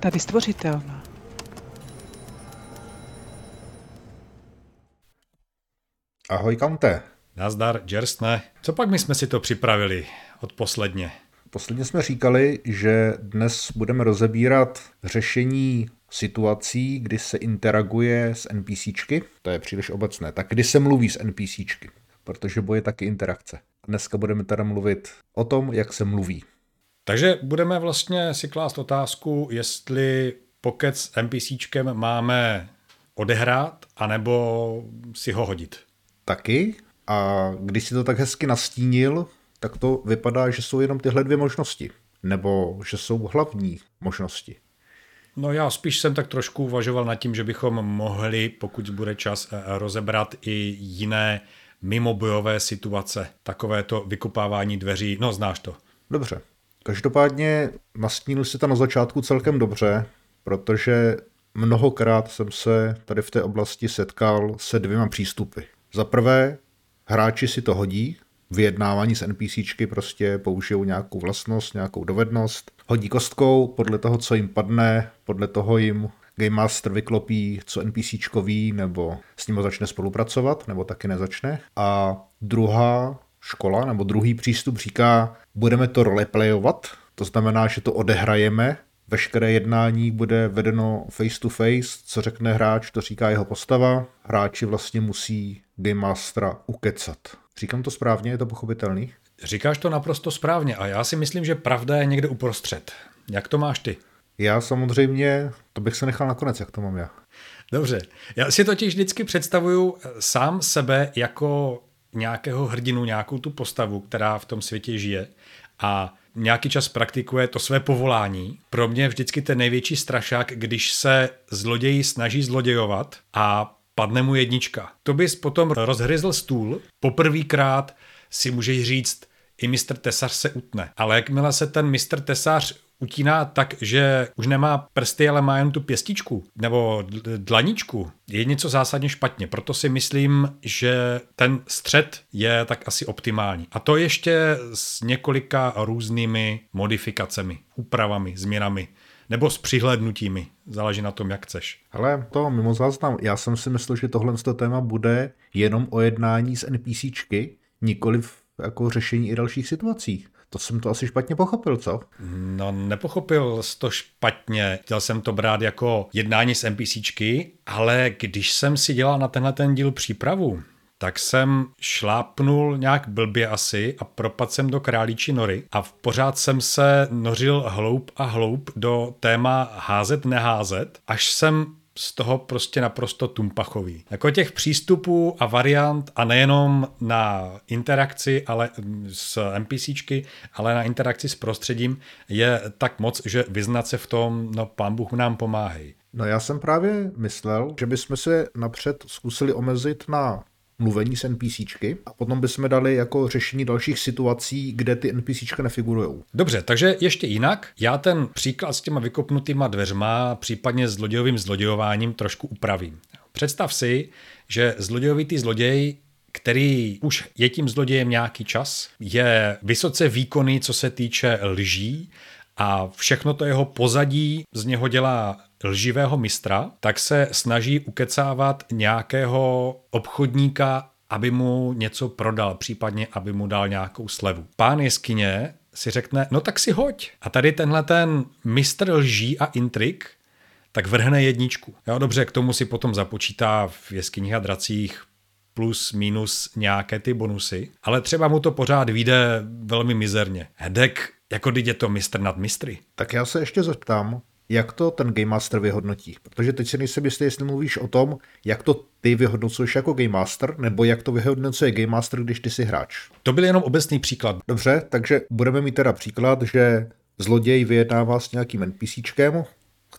Tady stvořitelná. Ahoj, Kante. Nazdar, Jerstne. Co pak my jsme si to připravili od posledně? Posledně jsme říkali, že dnes budeme rozebírat řešení situací, kdy se interaguje s NPCčky. To je příliš obecné. Tak kdy se mluví s NPCčky, protože boje taky interakce. Dneska budeme teda mluvit o tom, jak se mluví. Takže budeme vlastně si klást otázku, jestli pokec s NPCčkem máme odehrát, anebo si ho hodit. Taky. A když si to tak hezky nastínil, tak to vypadá, že jsou jenom tyhle dvě možnosti. Nebo že jsou hlavní možnosti. No já spíš jsem tak trošku uvažoval nad tím, že bychom mohli, pokud bude čas, eh, rozebrat i jiné mimobojové situace. Takové to vykupávání dveří, no znáš to. Dobře. Každopádně nastínil si to na začátku celkem dobře, protože mnohokrát jsem se tady v té oblasti setkal se dvěma přístupy. Za prvé, hráči si to hodí, vyjednávání s NPCčky prostě použijou nějakou vlastnost, nějakou dovednost, hodí kostkou podle toho, co jim padne, podle toho jim Game Master vyklopí, co NPCčko ví, nebo s ním začne spolupracovat, nebo taky nezačne. A druhá škola, nebo druhý přístup říká, budeme to roleplayovat, to znamená, že to odehrajeme, veškeré jednání bude vedeno face to face, co řekne hráč, to říká jeho postava, hráči vlastně musí Game Mastera ukecat. Říkám to správně, je to pochopitelný? Říkáš to naprosto správně a já si myslím, že pravda je někde uprostřed. Jak to máš ty? Já samozřejmě, to bych se nechal nakonec, jak to mám já. Dobře, já si totiž vždycky představuju sám sebe jako nějakého hrdinu, nějakou tu postavu, která v tom světě žije a nějaký čas praktikuje to své povolání. Pro mě je vždycky ten největší strašák, když se zloději snaží zlodějovat a padne mu jednička. To bys potom rozhryzl stůl, poprvýkrát si můžeš říct, i mistr tesař se utne. Ale jakmile se ten mistr tesař utíná tak, že už nemá prsty, ale má jen tu pěstičku nebo dlaničku, je něco zásadně špatně. Proto si myslím, že ten střed je tak asi optimální. A to ještě s několika různými modifikacemi, úpravami, změnami nebo s přihlédnutími. Záleží na tom, jak chceš. Ale to mimo záznam. Já jsem si myslel, že tohle téma bude jenom o jednání s NPCčky, nikoliv jako řešení i dalších situací. To jsem to asi špatně pochopil, co? No, nepochopil jsi to špatně. Chtěl jsem to brát jako jednání s NPCčky, ale když jsem si dělal na tenhle ten díl přípravu, tak jsem šlápnul nějak blbě asi a propadl jsem do králíči nory a pořád jsem se nořil hloub a hloub do téma házet, neházet, až jsem z toho prostě naprosto tumpachový. Jako těch přístupů a variant a nejenom na interakci ale s NPCčky, ale na interakci s prostředím je tak moc, že vyznat se v tom, no pán Bůh nám pomáhej. No já jsem právě myslel, že bychom se napřed zkusili omezit na mluvení s NPCčky a potom bychom dali jako řešení dalších situací, kde ty NPCčka nefigurují. Dobře, takže ještě jinak. Já ten příklad s těma vykopnutýma dveřma, případně zlodějovým zlodějováním trošku upravím. Představ si, že zlodějovitý zloděj který už je tím zlodějem nějaký čas, je vysoce výkonný, co se týče lží a všechno to jeho pozadí z něho dělá lživého mistra, tak se snaží ukecávat nějakého obchodníka, aby mu něco prodal, případně aby mu dal nějakou slevu. Pán jeskyně si řekne, no tak si hoď. A tady tenhle ten mistr lží a intrik tak vrhne jedničku. Jo, dobře, k tomu si potom započítá v jeskyních a dracích plus minus nějaké ty bonusy, ale třeba mu to pořád vyjde velmi mizerně. Hedek, jako když je to mistr nad mistry. Tak já se ještě zeptám, jak to ten Game Master vyhodnotí. Protože teď si nejsem jistý, jestli mluvíš o tom, jak to ty vyhodnocuješ jako Game Master, nebo jak to vyhodnocuje Game Master, když ty jsi hráč. To byl jenom obecný příklad. Dobře, takže budeme mít teda příklad, že zloděj vyjednává s nějakým NPCčkem,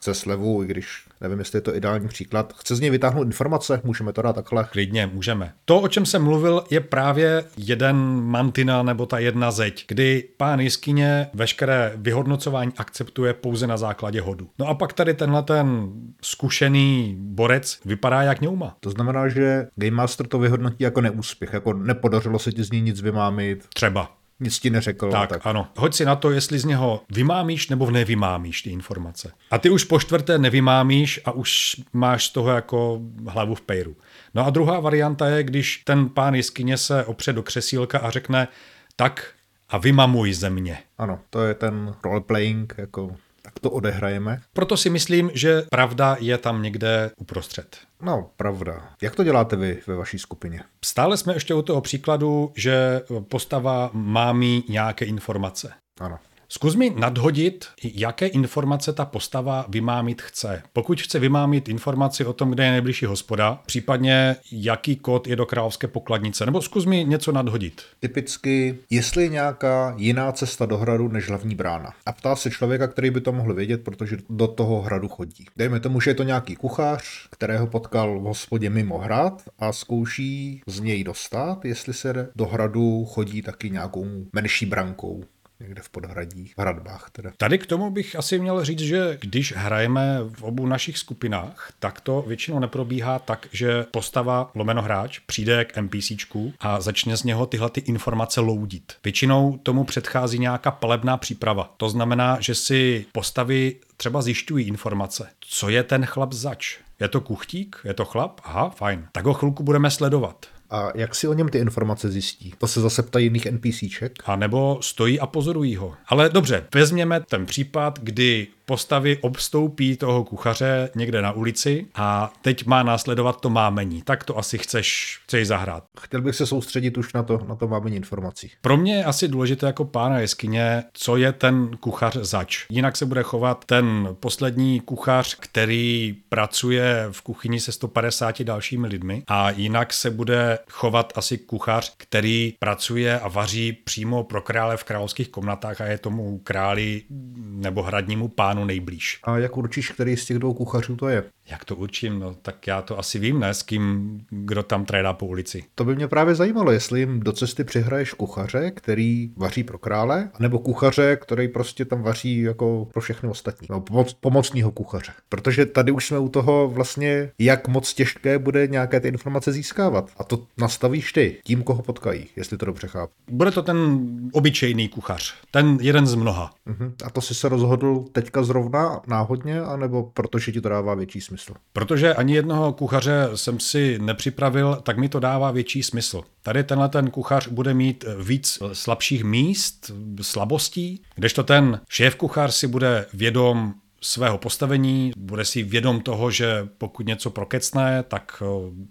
chce slevu, i když nevím, jestli je to ideální příklad. Chce z něj vytáhnout informace, můžeme to dát takhle. Klidně, můžeme. To, o čem jsem mluvil, je právě jeden mantina nebo ta jedna zeď, kdy pán jiskyně veškeré vyhodnocování akceptuje pouze na základě hodu. No a pak tady tenhle ten zkušený borec vypadá jak ňouma. To znamená, že Game Master to vyhodnotí jako neúspěch, jako nepodařilo se ti z ní nic vymámit. Třeba. Nic ti neřekl. Tak, tak, ano. Hoď si na to, jestli z něho vymámíš nebo nevymámíš ty informace. A ty už po čtvrté nevymámíš a už máš z toho jako hlavu v pejru. No a druhá varianta je, když ten pán jeskyně se opře do křesílka a řekne, tak a vymamuj ze mě. Ano, to je ten roleplaying, jako tak to odehrajeme. Proto si myslím, že pravda je tam někde uprostřed. No, pravda. Jak to děláte vy ve vaší skupině? Stále jsme ještě u toho příkladu, že postava má mít nějaké informace. Ano. Zkus mi nadhodit, jaké informace ta postava vymámit chce. Pokud chce vymámit informaci o tom, kde je nejbližší hospoda, případně jaký kód je do královské pokladnice, nebo zkus mi něco nadhodit. Typicky, jestli je nějaká jiná cesta do hradu než hlavní brána. A ptá se člověka, který by to mohl vědět, protože do toho hradu chodí. Dejme tomu, že je to nějaký kuchař, kterého potkal v hospodě mimo hrad a zkouší z něj dostat, jestli se do hradu chodí taky nějakou menší brankou někde v podhradí, v hradbách teda. Tady k tomu bych asi měl říct, že když hrajeme v obou našich skupinách, tak to většinou neprobíhá tak, že postava lomeno hráč přijde k NPCčku a začne z něho tyhle ty informace loudit. Většinou tomu předchází nějaká palebná příprava. To znamená, že si postavy třeba zjišťují informace. Co je ten chlap zač? Je to kuchtík? Je to chlap? Aha, fajn. Tak ho chvilku budeme sledovat. A jak si o něm ty informace zjistí? To se zase ptají jiných NPCček? A nebo stojí a pozorují ho. Ale dobře, vezměme ten případ, kdy postavy obstoupí toho kuchaře někde na ulici a teď má následovat to mámení. Tak to asi chceš, chceš zahrát. Chtěl bych se soustředit už na to, na to mámení informací. Pro mě je asi důležité jako pána jeskyně, co je ten kuchař zač. Jinak se bude chovat ten poslední kuchař, který pracuje v kuchyni se 150 dalšími lidmi a jinak se bude chovat asi kuchař, který pracuje a vaří přímo pro krále v královských komnatách a je tomu králi nebo hradnímu pánu nejblíž. A jak určíš, který z těch dvou kuchařů to je? Jak to určím? No, tak já to asi vím, ne? S kým, kdo tam trédá po ulici. To by mě právě zajímalo, jestli jim do cesty přihraješ kuchaře, který vaří pro krále, nebo kuchaře, který prostě tam vaří jako pro všechny ostatní. No, pomoc, pomocního kuchaře. Protože tady už jsme u toho vlastně, jak moc těžké bude nějaké ty informace získávat. A to nastavíš ty, tím, koho potkají, jestli to dobře chápu. Bude to ten obyčejný kuchař, ten jeden z mnoha. Uh-huh. A to si se rozhodl teďka zrovna náhodně, anebo protože ti to dává větší smysl? Smysl. Protože ani jednoho kuchaře jsem si nepřipravil, tak mi to dává větší smysl. Tady tenhle ten kuchař bude mít víc slabších míst, slabostí, kdežto ten šéf kuchař si bude vědom svého postavení, bude si vědom toho, že pokud něco prokecne, tak eh,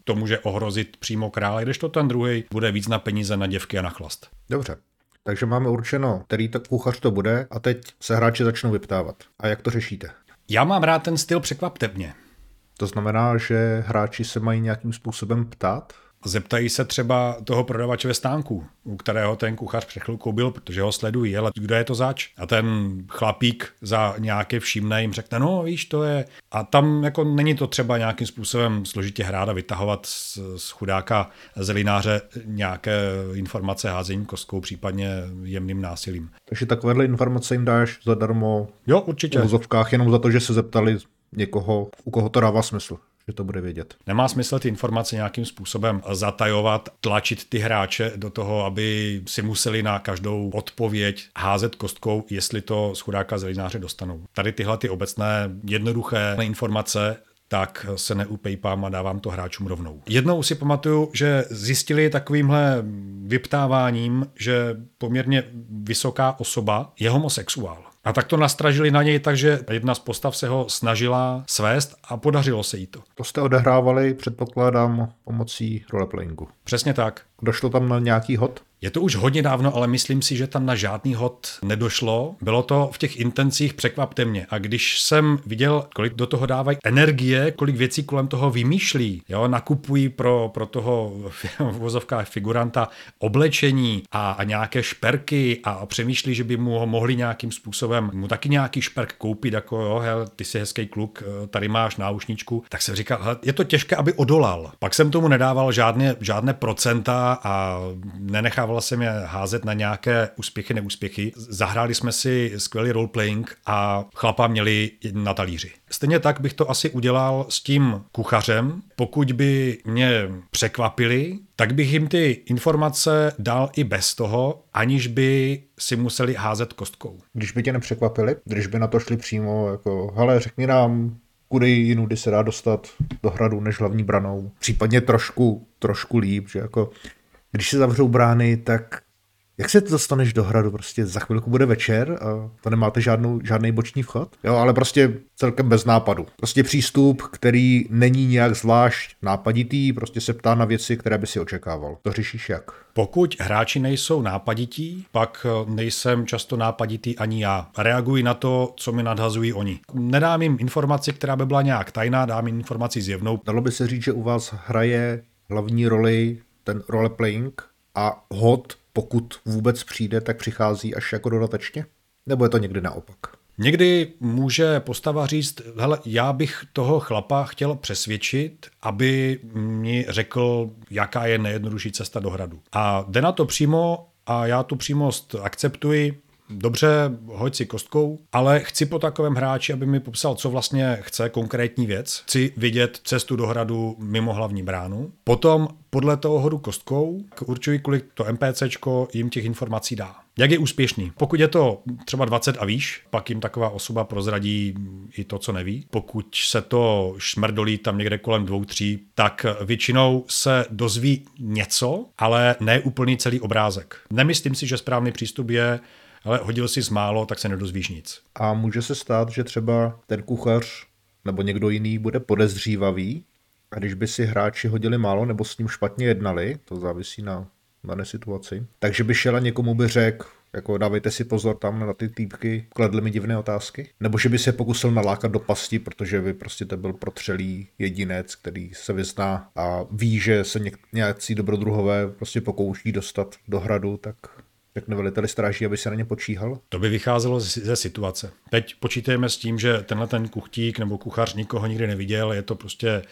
to může ohrozit přímo krále, kdežto ten druhý bude víc na peníze, na děvky a na chlast. Dobře. Takže máme určeno, který tak kuchař to bude a teď se hráči začnou vyptávat. A jak to řešíte? Já mám rád ten styl překvapte mě. To znamená, že hráči se mají nějakým způsobem ptát? Zeptají se třeba toho prodavače ve stánku, u kterého ten kuchař před chvilkou byl, protože ho sledují, ale kdo je to zač? A ten chlapík za nějaké všimné jim řekne, no víš, to je... A tam jako není to třeba nějakým způsobem složitě hrát a vytahovat z, z chudáka zelináře nějaké informace házením kostkou, případně jemným násilím. Takže takovéhle informace jim dáš zadarmo jo, určitě. v jenom za to, že se zeptali někoho, u koho to dává smysl že to bude vědět. Nemá smysl ty informace nějakým způsobem zatajovat, tlačit ty hráče do toho, aby si museli na každou odpověď házet kostkou, jestli to z chudáka zelináře dostanou. Tady tyhle ty obecné jednoduché informace tak se neupejpám a dávám to hráčům rovnou. Jednou si pamatuju, že zjistili takovýmhle vyptáváním, že poměrně vysoká osoba je homosexuál. A tak to nastražili na něj tak, že jedna z postav se ho snažila svést a podařilo se jí to. To jste odehrávali, předpokládám, pomocí roleplayingu. Přesně tak. Došlo tam na nějaký hod? Je to už hodně dávno, ale myslím si, že tam na žádný hod nedošlo. Bylo to v těch intencích překvapte mě. A když jsem viděl, kolik do toho dávají energie, kolik věcí kolem toho vymýšlí, jo, nakupují pro, pro toho v vozovkách figuranta oblečení a, a nějaké šperky a, přemýšlí, že by mu ho mohli nějakým způsobem mu taky nějaký šperk koupit, jako jo, hel, ty jsi hezký kluk, eh, tady máš náušničku, tak jsem říkal, je to těžké, aby odolal. Pak jsem tomu nedával žádné, žádné procenta, a nenechával jsem je házet na nějaké úspěchy, neúspěchy. Zahráli jsme si skvělý roleplaying a chlapa měli na talíři. Stejně tak bych to asi udělal s tím kuchařem. Pokud by mě překvapili, tak bych jim ty informace dal i bez toho, aniž by si museli házet kostkou. Když by tě nepřekvapili, když by na to šli přímo, jako, hele, řekni nám, kudy jinudy se dá dostat do hradu než hlavní branou. Případně trošku, trošku líp, že jako, když se zavřou brány, tak jak se to dostaneš do hradu? Prostě za chvilku bude večer a to nemáte žádnou, žádný boční vchod? Jo, ale prostě celkem bez nápadu. Prostě přístup, který není nějak zvlášť nápaditý, prostě se ptá na věci, které by si očekával. To řešíš jak? Pokud hráči nejsou nápadití, pak nejsem často nápaditý ani já. Reaguji na to, co mi nadhazují oni. Nedám jim informaci, která by byla nějak tajná, dám jim informaci zjevnou. Dalo by se říct, že u vás hraje hlavní roli ten roleplaying a hod pokud vůbec přijde, tak přichází až jako dodatečně? Nebo je to někdy naopak? Někdy může postava říct, hele, já bych toho chlapa chtěl přesvědčit, aby mi řekl, jaká je nejjednodušší cesta do hradu. A jde na to přímo a já tu přímost akceptuji, dobře, hoď si kostkou, ale chci po takovém hráči, aby mi popsal, co vlastně chce konkrétní věc. Chci vidět cestu do hradu mimo hlavní bránu. Potom podle toho hodu kostkou určuji, kolik to NPCčko jim těch informací dá. Jak je úspěšný? Pokud je to třeba 20 a výš, pak jim taková osoba prozradí i to, co neví. Pokud se to šmrdolí tam někde kolem dvou, tří, tak většinou se dozví něco, ale ne úplný celý obrázek. Nemyslím si, že správný přístup je ale hodil si málo, tak se nedozvíš nic. A může se stát, že třeba ten kuchař nebo někdo jiný bude podezřívavý a když by si hráči hodili málo nebo s ním špatně jednali, to závisí na dané situaci, takže by šel a někomu by řekl, jako dávejte si pozor tam na ty týpky, kladli mi divné otázky. Nebo že by se pokusil nalákat do pasti, protože vy prostě to byl protřelý jedinec, který se vyzná a ví, že se nějací dobrodruhové prostě pokouší dostat do hradu, tak řekne veliteli stráží, aby se na ně počíhal? To by vycházelo ze situace. Teď počítajeme s tím, že tenhle ten kuchtík nebo kuchař nikoho nikdy neviděl, je to prostě eh,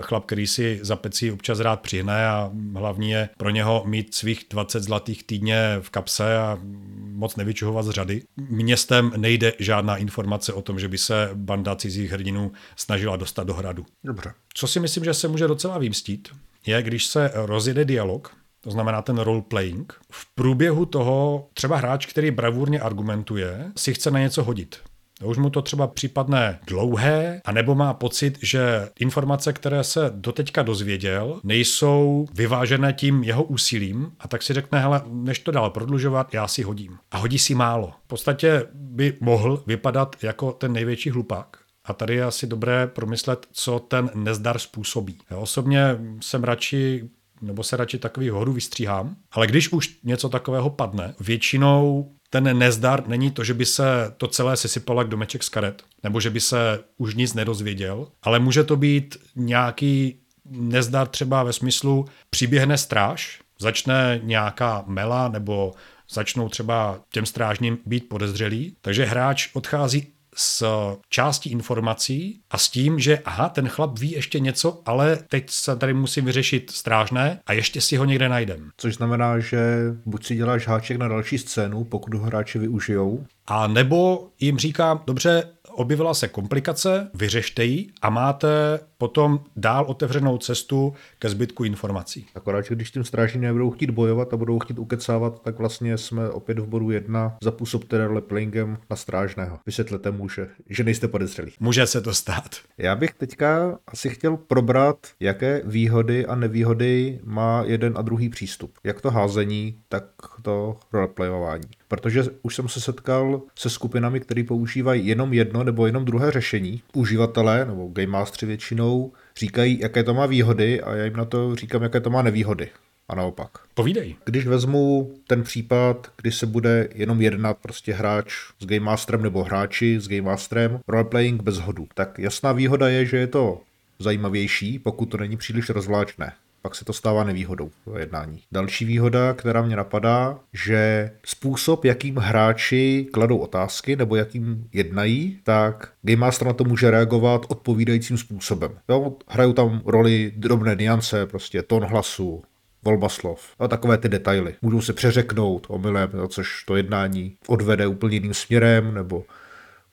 chlap, který si za pecí občas rád přihne a hlavní je pro něho mít svých 20 zlatých týdně v kapse a moc nevyčuhovat z řady. Městem nejde žádná informace o tom, že by se banda cizích hrdinů snažila dostat do hradu. Dobře. Co si myslím, že se může docela vymstít, je, když se rozjede dialog to znamená ten role-playing. V průběhu toho třeba hráč, který bravurně argumentuje, si chce na něco hodit. Už mu to třeba případné dlouhé, anebo má pocit, že informace, které se doteďka dozvěděl, nejsou vyvážené tím jeho úsilím a tak si řekne, hele, než to dál prodlužovat, já si hodím. A hodí si málo. V podstatě by mohl vypadat jako ten největší hlupák. A tady je asi dobré promyslet, co ten nezdar způsobí. Já osobně jsem radši nebo se radši takových hodů vystříhám. Ale když už něco takového padne, většinou ten nezdar není to, že by se to celé sesypalo jak domeček z karet, nebo že by se už nic nedozvěděl, ale může to být nějaký nezdar třeba ve smyslu přiběhne stráž, začne nějaká mela nebo začnou třeba těm strážním být podezřelí, takže hráč odchází s částí informací a s tím, že aha, ten chlap ví ještě něco, ale teď se tady musím vyřešit strážné a ještě si ho někde najdem. Což znamená, že buď si děláš háček na další scénu, pokud ho hráči využijou, a nebo jim říkám, dobře, objevila se komplikace, vyřešte ji a máte potom dál otevřenou cestu ke zbytku informací. Akorát, že když tím strážní nebudou chtít bojovat a budou chtít ukecávat, tak vlastně jsme opět v bodu jedna. Zapůsobte playingem na strážného. Vysvětlete mu, že, že nejste podezřelí. Může se to stát. Já bych teďka asi chtěl probrat, jaké výhody a nevýhody má jeden a druhý přístup. Jak to házení, tak to roleplayování protože už jsem se setkal se skupinami, které používají jenom jedno nebo jenom druhé řešení. Uživatelé nebo game mastery většinou říkají, jaké to má výhody a já jim na to říkám, jaké to má nevýhody. A naopak. Povídej. Když vezmu ten případ, kdy se bude jenom jednat prostě hráč s Game Masterem nebo hráči s Game Masterem, roleplaying bez hodu, tak jasná výhoda je, že je to zajímavější, pokud to není příliš rozvláčné pak se to stává nevýhodou v jednání. Další výhoda, která mě napadá, že způsob, jakým hráči kladou otázky nebo jakým jednají, tak Game Master na to může reagovat odpovídajícím způsobem. Jo, hrajou tam roli drobné niance, prostě tón hlasu, volba slov a takové ty detaily. Můžou se přeřeknout omylem, což to jednání odvede úplně jiným směrem, nebo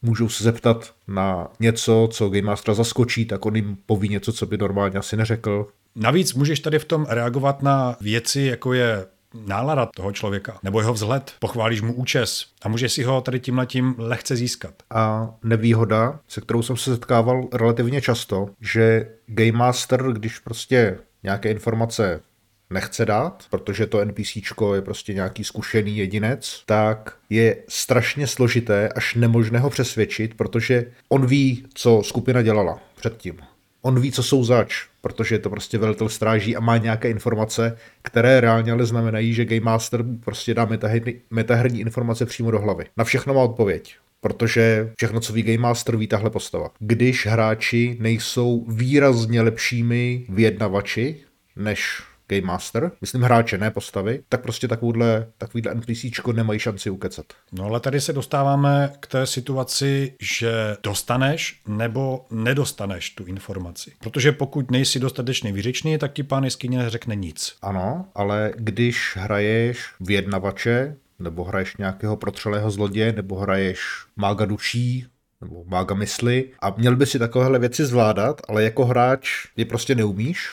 můžou se zeptat na něco, co Game Master zaskočí, tak on jim poví něco, co by normálně asi neřekl. Navíc můžeš tady v tom reagovat na věci, jako je nálada toho člověka, nebo jeho vzhled, pochválíš mu účes a můžeš si ho tady tímhletím lehce získat. A nevýhoda, se kterou jsem se setkával relativně často, že Game Master, když prostě nějaké informace nechce dát, protože to NPC je prostě nějaký zkušený jedinec, tak je strašně složité až nemožné ho přesvědčit, protože on ví, co skupina dělala předtím. On ví, co jsou zač, protože je to prostě velitel stráží a má nějaké informace, které reálně ale znamenají, že Game Master prostě dá metaherní, metaherní informace přímo do hlavy. Na všechno má odpověď protože všechno, co ví Game Master, ví tahle postava. Když hráči nejsou výrazně lepšími vyjednavači než Game Master, myslím hráče, ne postavy, tak prostě takovýhle, takovýhle NPCčko nemají šanci ukecat. No ale tady se dostáváme k té situaci, že dostaneš nebo nedostaneš tu informaci. Protože pokud nejsi dostatečně vyřečný, tak ti pán jeskyně řekne nic. Ano, ale když hraješ vyjednavače, nebo hraješ nějakého protřelého zloděje, nebo hraješ mága duší, nebo mága mysli a měl by si takovéhle věci zvládat, ale jako hráč je prostě neumíš,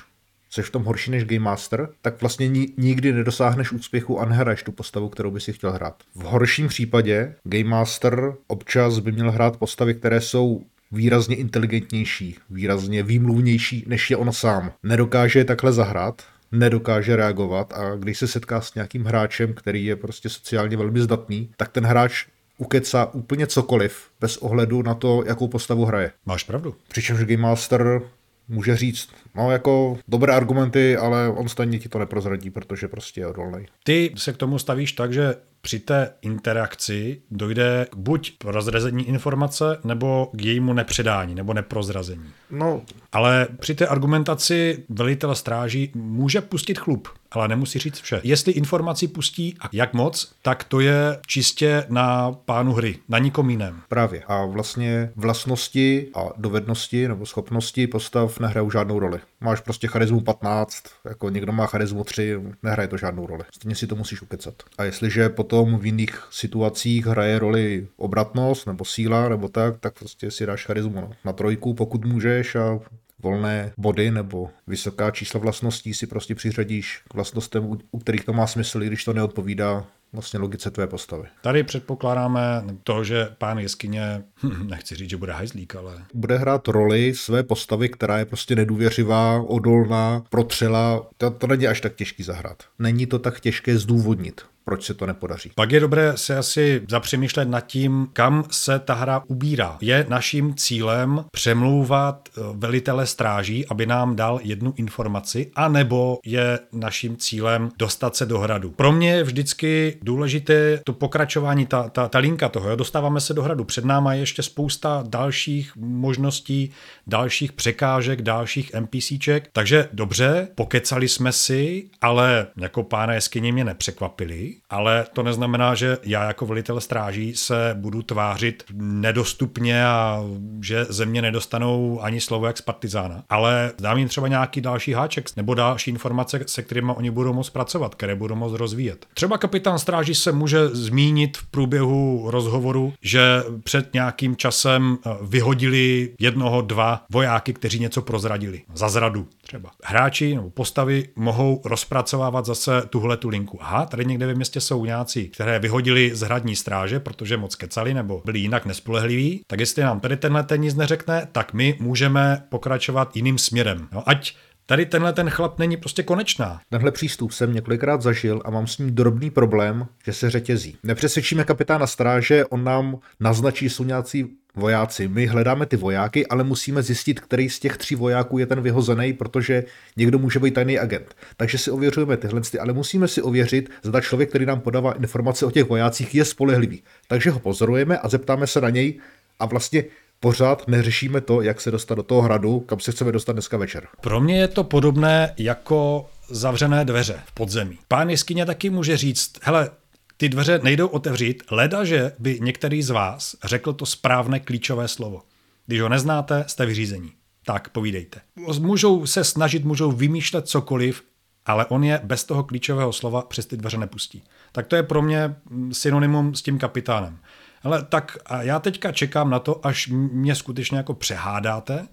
jsi v tom horší než Game Master, tak vlastně ni- nikdy nedosáhneš úspěchu a nehraješ tu postavu, kterou by si chtěl hrát. V horším případě Game Master občas by měl hrát postavy, které jsou výrazně inteligentnější, výrazně výmluvnější, než je on sám. Nedokáže je takhle zahrát, nedokáže reagovat a když se setká s nějakým hráčem, který je prostě sociálně velmi zdatný, tak ten hráč ukecá úplně cokoliv, bez ohledu na to, jakou postavu hraje. Máš pravdu. Přičemž Game Master může říct, no jako dobré argumenty, ale on stejně ti to neprozradí, protože prostě je odolný. Ty se k tomu stavíš tak, že při té interakci dojde k buď prozrazení informace, nebo k jejímu nepředání, nebo neprozrazení. No, Ale při té argumentaci velitel stráží může pustit chlup, ale nemusí říct vše. Jestli informaci pustí a jak moc, tak to je čistě na pánu hry, na nikom jiném. právě. A vlastně vlastnosti a dovednosti nebo schopnosti postav nehrajou žádnou roli. Máš prostě charizmu 15, jako někdo má charizmu 3, nehraje to žádnou roli. Stejně si to musíš ukecat. A jestliže potom v jiných situacích hraje roli obratnost nebo síla nebo tak, tak prostě si dáš charizmu na, na trojku, pokud můžeš a volné body nebo vysoká čísla vlastností si prostě přiřadíš k vlastnostem, u, kterých to má smysl, i když to neodpovídá vlastně logice tvé postavy. Tady předpokládáme to, že pán jeskyně, hm, nechci říct, že bude hajzlík, ale bude hrát roli své postavy, která je prostě nedůvěřivá, odolná, protřela. To, to není až tak těžký zahrát. Není to tak těžké zdůvodnit, proč se to nepodaří. Pak je dobré se asi zapřemýšlet nad tím, kam se ta hra ubírá. Je naším cílem přemlouvat eh, velitele stráží, aby nám dal jednu informaci, anebo je naším cílem dostat se do hradu. Pro mě je vždycky důležité to pokračování, ta, ta, ta linka toho. Jo? Dostáváme se do hradu. Před náma je ještě spousta dalších možností, dalších překážek, dalších NPCček. Takže dobře, pokecali jsme si, ale jako pána jeskyně mě nepřekvapili ale to neznamená, že já jako velitel stráží se budu tvářit nedostupně a že ze mě nedostanou ani slovo jak z partizána. Ale dám jim třeba nějaký další háček nebo další informace, se kterými oni budou moct pracovat, které budou moct rozvíjet. Třeba kapitán stráží se může zmínit v průběhu rozhovoru, že před nějakým časem eh, vyhodili jednoho, dva vojáky, kteří něco prozradili. Za zradu třeba. Hráči nebo postavy mohou rozpracovávat zase tuhle tu linku. Aha, tady někde ve městě jsou nějací, které vyhodili z hradní stráže, protože moc kecali nebo byli jinak nespolehliví. Tak jestli nám tady tenhle ten nic neřekne, tak my můžeme pokračovat jiným směrem. No, ať Tady tenhle ten chlap není prostě konečná. Tenhle přístup jsem několikrát zažil a mám s ním drobný problém, že se řetězí. Nepřesvědčíme kapitána stráže, on nám naznačí, jsou nějací vojáci. My hledáme ty vojáky, ale musíme zjistit, který z těch tří vojáků je ten vyhozený, protože někdo může být tajný agent. Takže si ověřujeme tyhle, ale musíme si ověřit, zda člověk, který nám podává informace o těch vojácích, je spolehlivý. Takže ho pozorujeme a zeptáme se na něj a vlastně pořád neřešíme to, jak se dostat do toho hradu, kam se chceme dostat dneska večer. Pro mě je to podobné jako zavřené dveře v podzemí. Pán jeskyně taky může říct, hele, ty dveře nejdou otevřít, leda, že by některý z vás řekl to správné klíčové slovo. Když ho neznáte, jste vyřízení. Tak povídejte. Můžou se snažit, můžou vymýšlet cokoliv, ale on je bez toho klíčového slova přes ty dveře nepustí. Tak to je pro mě mm, synonymum s tím kapitánem. Ale tak a já teďka čekám na to, až mě skutečně jako přehádáte,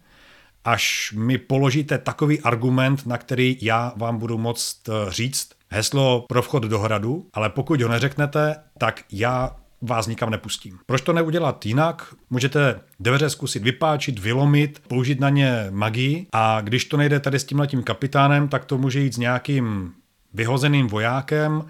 až mi položíte takový argument, na který já vám budu moct eh, říct heslo pro vchod do hradu, ale pokud ho neřeknete, tak já vás nikam nepustím. Proč to neudělat jinak? Můžete dveře zkusit vypáčit, vylomit, použít na ně magii a když to nejde tady s tímhletím kapitánem, tak to může jít s nějakým vyhozeným vojákem,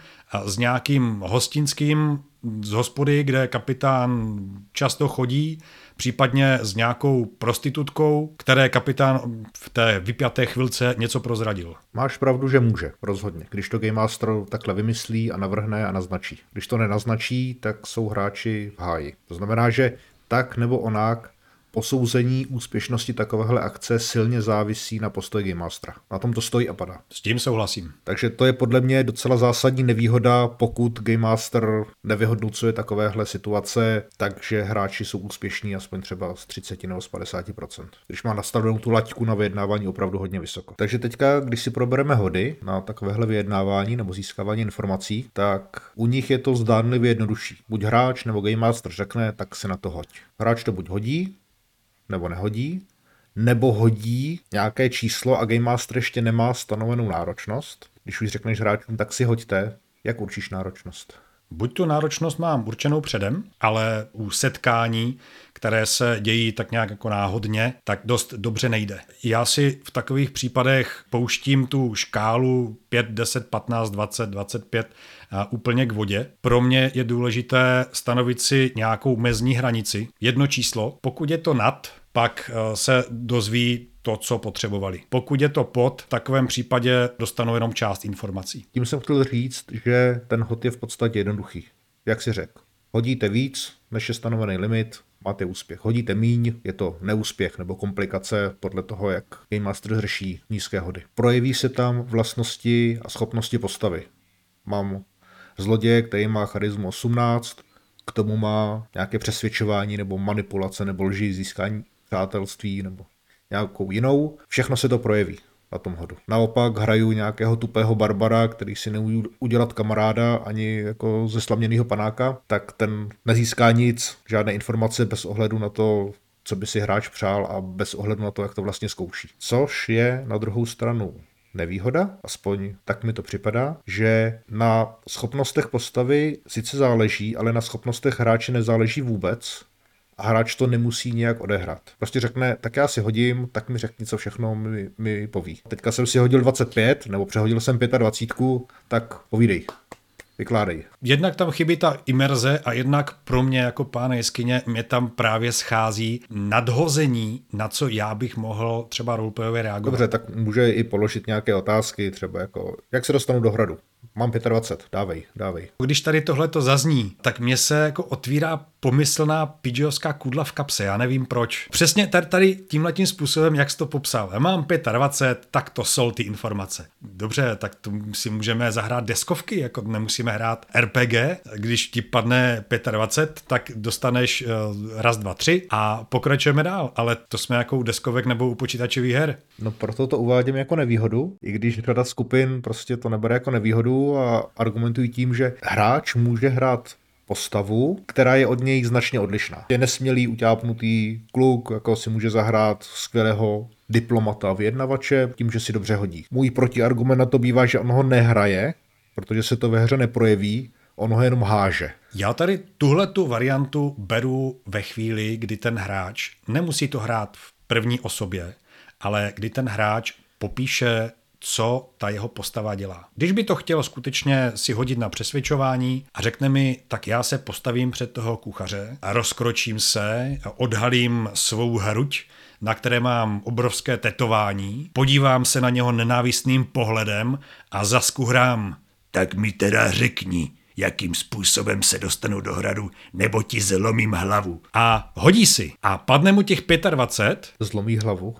s nějakým hostinským z hospody, kde kapitán často chodí, případně s nějakou prostitutkou, které kapitán v té vypjaté chvilce něco prozradil. Máš pravdu, že může, rozhodně. Když to Game Master takhle vymyslí a navrhne a naznačí. Když to nenaznačí, tak jsou hráči v háji. To znamená, že tak nebo onak posouzení úspěšnosti takovéhle akce silně závisí na postoji Game Mastera. Na tom to stojí a padá. S tím souhlasím. Takže to je podle mě docela zásadní nevýhoda, pokud Game Master nevyhodnocuje takovéhle situace, takže hráči jsou úspěšní aspoň třeba z 30 nebo z 50% Když má nastavenou tu laťku na vyjednávání opravdu hodně vysoko. Takže teďka, když si probereme hody na takovéhle vyjednávání nebo získávání informací, tak u nich je to zdánlivě jednodušší. Buď hráč nebo Game Master řekne, tak si na to hoď. Hráč to buď hodí, nebo nehodí, nebo hodí nějaké číslo a Game Master ještě nemá stanovenou náročnost. Když už řekneš hráčům, tak si hoďte, jak určíš náročnost. Buď tu náročnost mám určenou předem, ale u setkání, které se dějí tak nějak jako náhodně, tak dost dobře nejde. Já si v takových případech pouštím tu škálu 5, 10, 15, 20, 25 úplně k vodě. Pro mě je důležité stanovit si nějakou mezní hranici, jedno číslo. Pokud je to nad, pak eh, se dozví to, co potřebovali. Pokud je to pod, v takovém případě dostanou jenom část informací. Tím jsem chtěl říct, že ten hod je v podstatě jednoduchý. Jak si řekl, hodíte víc, než je stanovený limit, máte úspěch. Hodíte míň, je to neúspěch nebo komplikace podle toho, jak Game Master řeší nízké hody. Projeví se tam vlastnosti a schopnosti postavy. Mám zloděje, který má charismu 18, k tomu má nějaké přesvědčování nebo manipulace nebo lži, získání přátelství nebo nějakou jinou. Všechno se to projeví na tom hodu. Naopak hraju nějakého tupého barbara, který si neumí udělat kamaráda ani jako ze slaměného panáka, tak ten nezíská nic, žádné informace bez ohledu na to, co by si hráč přál a bez ohledu na to, jak to vlastně zkouší. Což je na druhou stranu nevýhoda, aspoň tak mi to připadá, že na schopnostech postavy sice záleží, ale na schopnostech hráče nezáleží vůbec, a hráč to nemusí nějak odehrát. Prostě řekne, tak já si hodím, tak mi řekni, co všechno mi, mi poví. Teďka jsem si hodil 25, nebo přehodil jsem 25, tak povídej. Vykládej. Jednak tam chybí ta imerze a jednak pro mě jako pána jeskyně mě tam právě schází nadhození, na co já bych mohl třeba roleplayově reagovat. Dobře, tak může i položit nějaké otázky, třeba jako, jak se dostanu do hradu? Mám 25, dávej, dávej. Když tady tohle to zazní, tak mě se jako otvírá pomyslná pidžovská kudla v kapse, já nevím proč. Přesně tady, tímhletím způsobem, jak jsi to popsal. Já mám 25, tak to jsou ty informace. Dobře, tak to si můžeme zahrát deskovky, jako nemusíme hrát RPG. Když ti padne 25, tak dostaneš uh, raz, dva, tři a pokračujeme dál. Ale to jsme jako u deskovek nebo u počítačových her. No proto to uvádím jako nevýhodu, i když řada skupin prostě to nebere jako nevýhodu a argumentují tím, že hráč může hrát postavu, která je od něj značně odlišná. Je nesmělý, utápnutý kluk, jako si může zahrát skvělého diplomata, vyjednavače, tím, že si dobře hodí. Můj protiargument na to bývá, že on ho nehraje, protože se to ve hře neprojeví, on ho jenom háže. Já tady tuhle tu variantu beru ve chvíli, kdy ten hráč nemusí to hrát v první osobě, ale kdy ten hráč popíše co ta jeho postava dělá. Když by to chtělo skutečně si hodit na přesvědčování a řekne mi, tak já se postavím před toho kuchaře a rozkročím se a odhalím svou hruď, na které mám obrovské tetování, podívám se na něho nenávistným pohledem a zaskuhrám. Tak mi teda řekni, jakým způsobem se dostanu do hradu, nebo ti zlomím hlavu. A hodí si. A padne mu těch 25. Zlomí hlavu?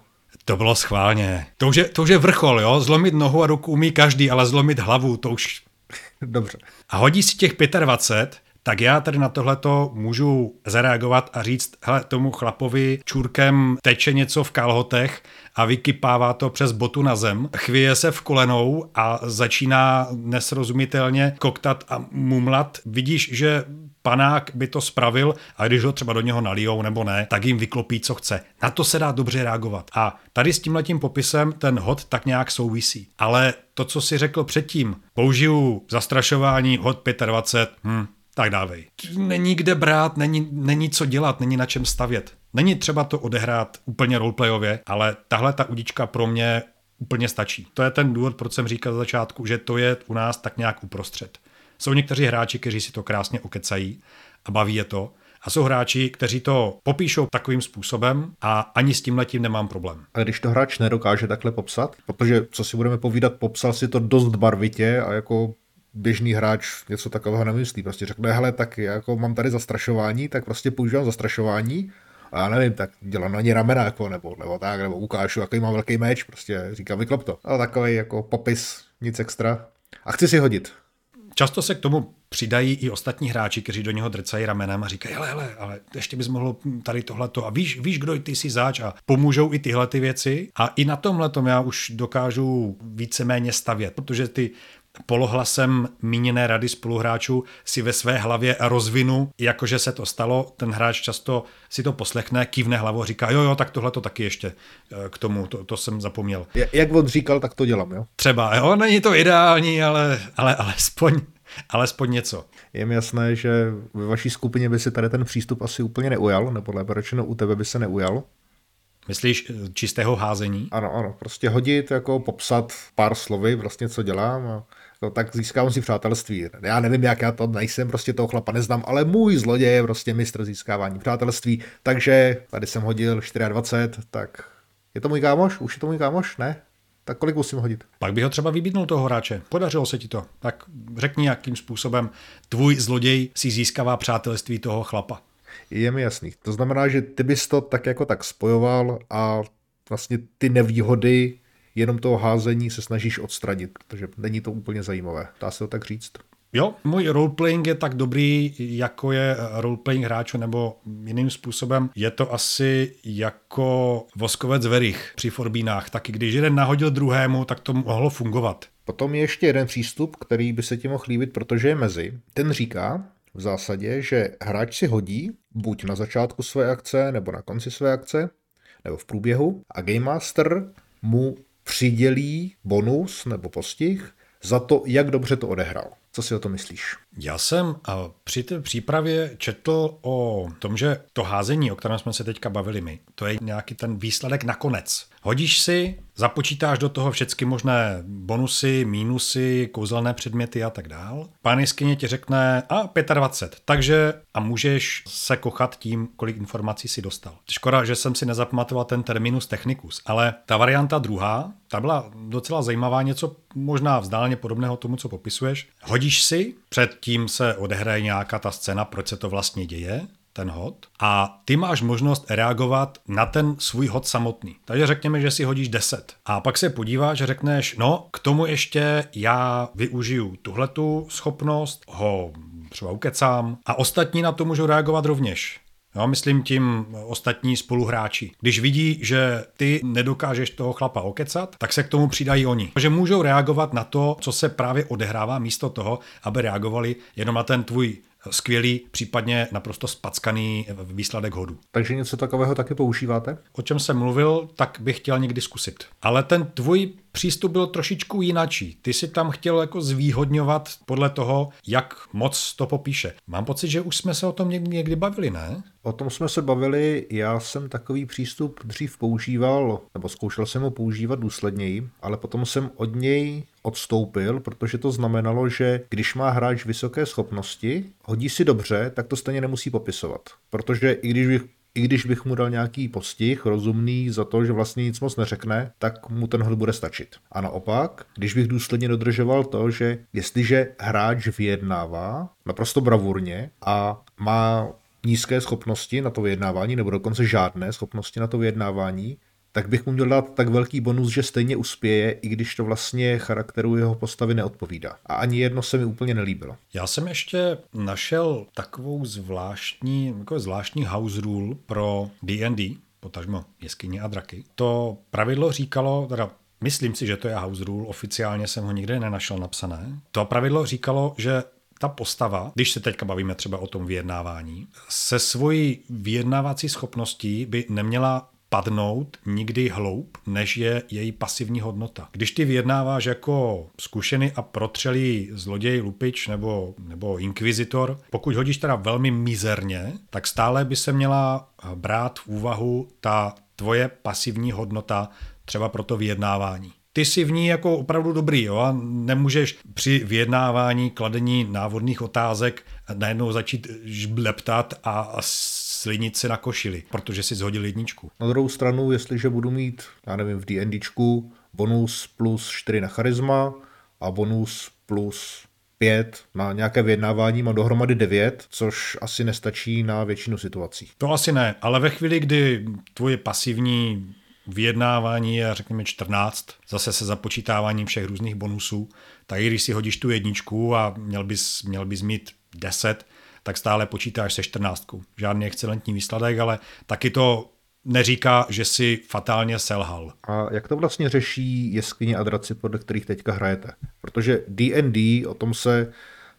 To bylo schválně. To už, je, to už je vrchol, jo? Zlomit nohu a ruku umí každý, ale zlomit hlavu, to už... Dobře. A hodí si těch 25, tak já tady na tohleto můžu zareagovat a říct, hele, tomu chlapovi čurkem teče něco v kalhotech a vykypává to přes botu na zem, chvěje se v kolenou a začíná nesrozumitelně koktat a mumlat. Vidíš, že panák by to spravil a když ho třeba do něho nalijou nebo ne, tak jim vyklopí, co chce. Na to se dá dobře reagovat. A tady s tímhletím popisem ten hod tak nějak souvisí. Ale to, co si řekl předtím, použiju zastrašování hod 25, hm, tak dávej. Není kde brát, není, není co dělat, není na čem stavět. Není třeba to odehrát úplně roleplayově, ale tahle ta udička pro mě úplně stačí. To je ten důvod, proč jsem říkal za začátku, že to je u nás tak nějak uprostřed. Jsou někteří hráči, kteří si to krásně ukecají a baví je to. A jsou hráči, kteří to popíšou takovým způsobem a ani s tím letím nemám problém. A když to hráč nedokáže takhle popsat, protože co si budeme povídat, popsal si to dost barvitě a jako běžný hráč něco takového nemyslí. Prostě řekne, hele, tak jako mám tady zastrašování, tak prostě používám zastrašování a já nevím, tak dělám na ně ramena, jako, nebo, nebo tak, nebo ukážu, jaký mám velký meč, prostě říkám, vyklop to. Ale takový jako popis, nic extra. A chci si hodit. Často se k tomu přidají i ostatní hráči, kteří do něho drcají ramenem a říkají, hele, hele, ale ještě bys mohl tady tohleto a víš, víš, kdo ty jsi zač a pomůžou i tyhle ty věci. A i na tomhle já už dokážu víceméně stavět, protože ty polohlasem míněné rady spoluhráčů si ve své hlavě rozvinu, jakože se to stalo. Ten hráč často si to poslechne, kývne hlavou říká, jo, jo, tak tohle to taky ještě eh, k tomu, to, to jsem zapomněl. Jak on říkal, tak to dělám, jo? Třeba, jo, není to ideální, ale, ale alespoň, alespoň něco. Je mi jasné, že ve vaší skupině by si tady ten přístup asi úplně neujal, nebo lépe řečeno u tebe by se neujal. Myslíš eh, čistého házení? Ano, ano, prostě hodit, jako popsat pár slovy, vlastně co dělám a no, tak získám si přátelství. Já nevím, jak já to nejsem, prostě toho chlapa neznám, ale můj zloděj je prostě mistr získávání přátelství, takže tady jsem hodil 24, tak je to můj kámoš? Už je to můj kámoš? Ne? Tak kolik musím hodit? Pak by ho třeba vybídnul toho hráče. Podařilo se ti to. Tak řekni, jakým způsobem tvůj zloděj si získává přátelství toho chlapa. Je mi jasný. To znamená, že ty bys to tak jako tak spojoval a vlastně ty nevýhody jenom toho házení se snažíš odstranit, protože není to úplně zajímavé. Dá se to tak říct? Jo, můj roleplaying je tak dobrý, jako je roleplaying hráčů, nebo jiným způsobem je to asi jako voskovec verich při forbínách. Taky když jeden nahodil druhému, tak to mohlo fungovat. Potom je ještě jeden přístup, který by se ti mohl líbit, protože je mezi. Ten říká v zásadě, že hráč si hodí buď na začátku své akce, nebo na konci své akce, nebo v průběhu a Game Master mu přidělí bonus nebo postih za to, jak dobře to odehrál. Co si o to myslíš? Já jsem při té přípravě četl o tom, že to házení, o kterém jsme se teďka bavili my, to je nějaký ten výsledek nakonec. Hodíš si, započítáš do toho všechny možné bonusy, mínusy, kouzelné předměty a tak dál. Pán jeskyně ti řekne a 25, takže a můžeš se kochat tím, kolik informací si dostal. Škoda, že jsem si nezapamatoval ten terminus technicus, ale ta varianta druhá, ta byla docela zajímavá, něco možná vzdáleně podobného tomu, co popisuješ. Hodíš si, předtím se odehraje nějaká ta scéna, proč se to vlastně děje, ten hod a ty máš možnost reagovat na ten svůj hod samotný. Takže řekněme, že si hodíš 10 a pak se podíváš, že řekneš, no k tomu ještě já využiju tuhletu schopnost, ho třeba ukecám a ostatní na to můžou reagovat rovněž. Jo, myslím tím ostatní spoluhráči. Když vidí, že ty nedokážeš toho chlapa okecat, tak se k tomu přidají oni. Že můžou reagovat na to, co se právě odehrává, místo toho, aby reagovali jenom na ten tvůj skvělý, případně naprosto spackaný výsledek hodu. Takže něco takového taky používáte? O čem jsem mluvil, tak bych chtěl někdy zkusit. Ale ten tvůj přístup byl trošičku jinačí. Ty si tam chtěl jako zvýhodňovat podle toho, jak moc to popíše. Mám pocit, že už jsme se o tom někdy bavili, ne? O tom jsme se bavili, já jsem takový přístup dřív používal, nebo zkoušel jsem ho používat důsledněji, ale potom jsem od něj odstoupil, protože to znamenalo, že když má hráč vysoké schopnosti, hodí si dobře, tak to stejně nemusí popisovat. Protože i když bych i když bych mu dal nějaký postih rozumný za to, že vlastně nic moc neřekne, tak mu ten hod bude stačit. A naopak, když bych důsledně dodržoval to, že jestliže hráč vyjednává naprosto bravurně a má nízké schopnosti na to vyjednávání, nebo dokonce žádné schopnosti na to vyjednávání, tak bych mu měl dát tak velký bonus, že stejně uspěje, i když to vlastně charakteru jeho postavy neodpovídá. A ani jedno se mi úplně nelíbilo. Já jsem ještě našel takovou zvláštní, jako zvláštní house rule pro D&D, potažmo jeskyně a draky. To pravidlo říkalo, teda myslím si, že to je house rule, oficiálně jsem ho nikdy nenašel napsané. To pravidlo říkalo, že ta postava, když se teďka bavíme třeba o tom vyjednávání, se svojí vyjednávací schopností by neměla padnout nikdy hloub, než je její pasivní hodnota. Když ty vyjednáváš jako zkušený a protřelý zloděj, lupič nebo, nebo inkvizitor, pokud hodíš teda velmi mizerně, tak stále by se měla brát v úvahu ta tvoje pasivní hodnota třeba pro to vyjednávání ty si v ní jako opravdu dobrý jo? a nemůžeš při vyjednávání, kladení návodných otázek najednou začít žbleptat a slinit si na košili, protože si zhodil jedničku. Na druhou stranu, jestliže budu mít, já nevím, v D&Dčku bonus plus 4 na charisma a bonus plus 5 na nějaké vyjednávání, mám dohromady 9, což asi nestačí na většinu situací. To asi ne, ale ve chvíli, kdy tvoje pasivní vyjednávání je řekněme 14, zase se započítáváním všech různých bonusů, tak i když si hodíš tu jedničku a měl bys, měl bys mít 10, tak stále počítáš se 14. Žádný excelentní výsledek, ale taky to neříká, že si fatálně selhal. A jak to vlastně řeší jeskyně a draci, podle kterých teďka hrajete? Protože D&D, o tom se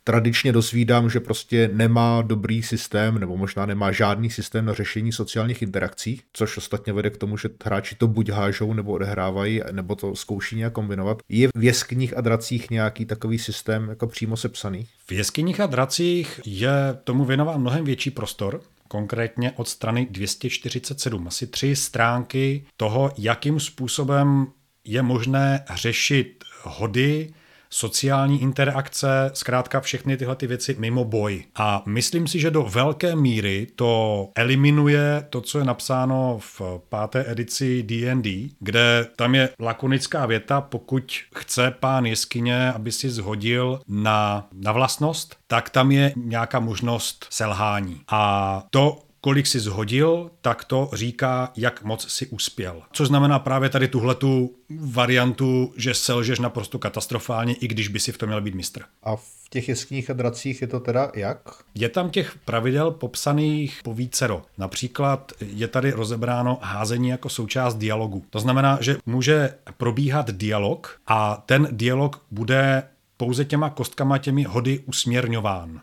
tradičně dosvídám, že prostě nemá dobrý systém, nebo možná nemá žádný systém na řešení sociálních interakcí, což ostatně vede k tomu, že hráči to buď hážou, nebo odehrávají, nebo to zkouší nějak kombinovat. Je v jeskyních a dracích nějaký takový systém jako přímo sepsaný? V jeskyních a dracích je tomu věnován mnohem větší prostor, konkrétně od strany 247, asi tři stránky toho, jakým způsobem je možné řešit hody, sociální interakce, zkrátka všechny tyhle ty věci mimo boj. A myslím si, že do velké míry to eliminuje to, co je napsáno v páté edici D&D, kde tam je lakonická věta, pokud chce pán jeskyně, aby si zhodil na, na vlastnost, tak tam je nějaká možnost selhání. A to kolik si zhodil, tak to říká, jak moc si uspěl. Co znamená právě tady tuhletu variantu, že selžeš naprosto katastrofálně, i když by si v tom měl být mistr. A v těch jeskyních a dracích je to teda jak? Je tam těch pravidel popsaných po vícero. Například je tady rozebráno házení jako součást dialogu. To znamená, že může probíhat dialog a ten dialog bude pouze těma kostkama, těmi hody usměrňován.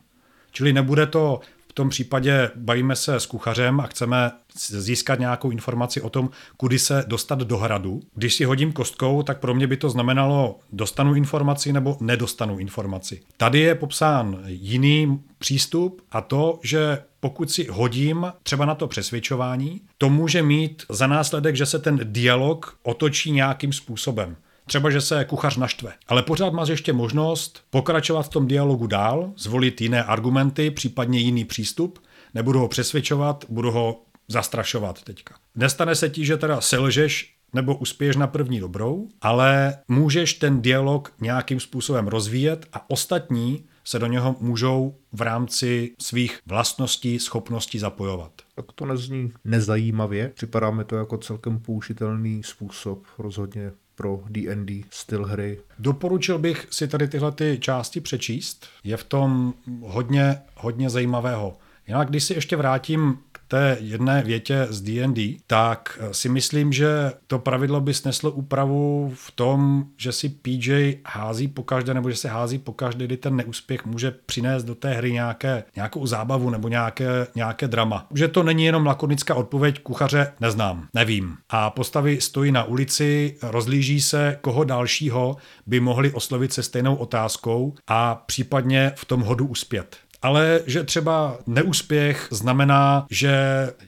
Čili nebude to v tom případě bavíme se s kuchařem a chceme získat nějakou informaci o tom, kudy se dostat do hradu. Když si hodím kostkou, tak pro mě by to znamenalo dostanu informaci nebo nedostanu informaci. Tady je popsán jiný přístup a to, že pokud si hodím třeba na to přesvědčování, to může mít za následek, že se ten dialog otočí nějakým způsobem. Třeba, že se kuchař naštve. Ale pořád máš ještě možnost pokračovat v tom dialogu dál, zvolit jiné argumenty, případně jiný přístup. Nebudu ho přesvědčovat, budu ho zastrašovat teďka. Nestane se ti, že teda selžeš nebo uspěješ na první dobrou, ale můžeš ten dialog nějakým způsobem rozvíjet a ostatní se do něho můžou v rámci svých vlastností, schopností zapojovat. Tak to nezní nezajímavě. Připadá mi to jako celkem použitelný způsob rozhodně pro D&D styl hry. Doporučil bych si tady tyhle ty části přečíst. Je v tom hodně, hodně zajímavého. Jinak, když si ještě vrátím té jedné větě z D&D, tak si myslím, že to pravidlo by sneslo úpravu v tom, že si PJ hází po každé, nebo že se hází po každé, kdy ten neúspěch může přinést do té hry nějaké, nějakou zábavu nebo nějaké, nějaké drama. Že to není jenom lakonická odpověď, kuchaře neznám, nevím. A postavy stojí na ulici, rozlíží se, koho dalšího by mohli oslovit se stejnou otázkou a případně v tom hodu uspět ale že třeba neúspěch znamená, že...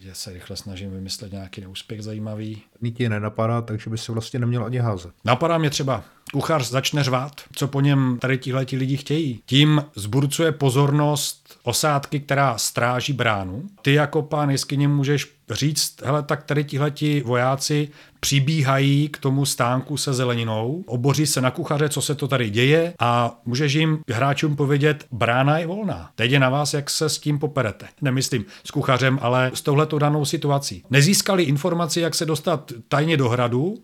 Já se rychle snažím vymyslet nějaký neúspěch zajímavý. Ní ti nenapadá, takže by se vlastně neměl ani házet. Napadá mě třeba kuchař začne řvát, co po něm tady tihle lidi chtějí. Tím zburcuje pozornost osádky, která stráží bránu. Ty jako pán jeskyně můžeš říct, hele, tak tady tihleti vojáci přibíhají k tomu stánku se zeleninou, oboří se na kuchaře, co se to tady děje a můžeš jim hráčům povědět, brána je volná. Teď je na vás, jak se s tím poperete. Nemyslím s kuchařem, ale s touhletou danou situací. Nezískali informaci, jak se dostat tajně do hradu,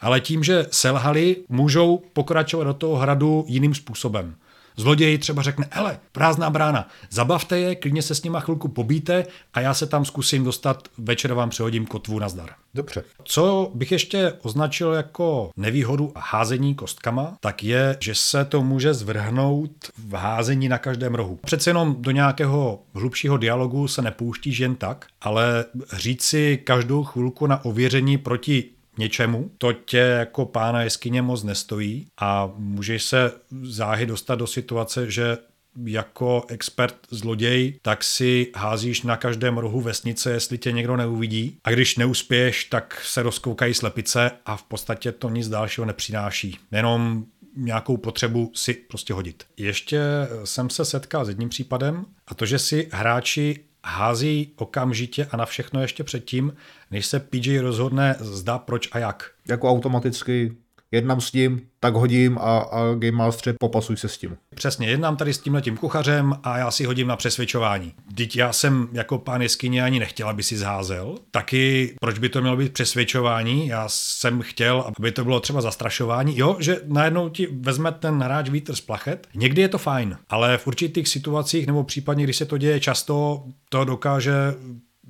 ale tím, že selhali, můžou pokračovat do toho hradu jiným způsobem. Zloděj třeba řekne, hele, prázdná brána, zabavte je, klidně se s nima chvilku pobíte a já se tam zkusím dostat, večer vám přehodím kotvu na zdar. Dobře. Co bych ještě označil jako nevýhodu házení kostkama, tak je, že se to může zvrhnout v házení na každém rohu. Přece jenom do nějakého hlubšího dialogu se nepouštíš jen tak, ale říct si každou chvilku na ověření proti něčemu, to tě jako pána jeskyně moc nestojí a můžeš se záhy dostat do situace, že jako expert zloděj, tak si házíš na každém rohu vesnice, jestli tě někdo neuvidí. A když neuspěješ, tak se rozkoukají slepice a v podstatě to nic dalšího nepřináší. Jenom nějakou potřebu si prostě hodit. Ještě jsem se setkal s jedním případem a to, že si hráči hází okamžitě a na všechno ještě předtím, než se PJ rozhodne zda proč a jak. Jako automaticky jednám s tím, tak hodím a, a Game Master popasuj se s tím. Přesně, jednám tady s tímhletím kuchařem a já si hodím na přesvědčování. Teď já jsem jako pán jeskyně ani nechtěl, aby si zházel. Taky, proč by to mělo být přesvědčování? Já jsem chtěl, aby to bylo třeba zastrašování. Jo, že najednou ti vezme ten hráč vítr z plachet. Někdy je to fajn, ale v určitých situacích nebo případně, když se to děje často, to dokáže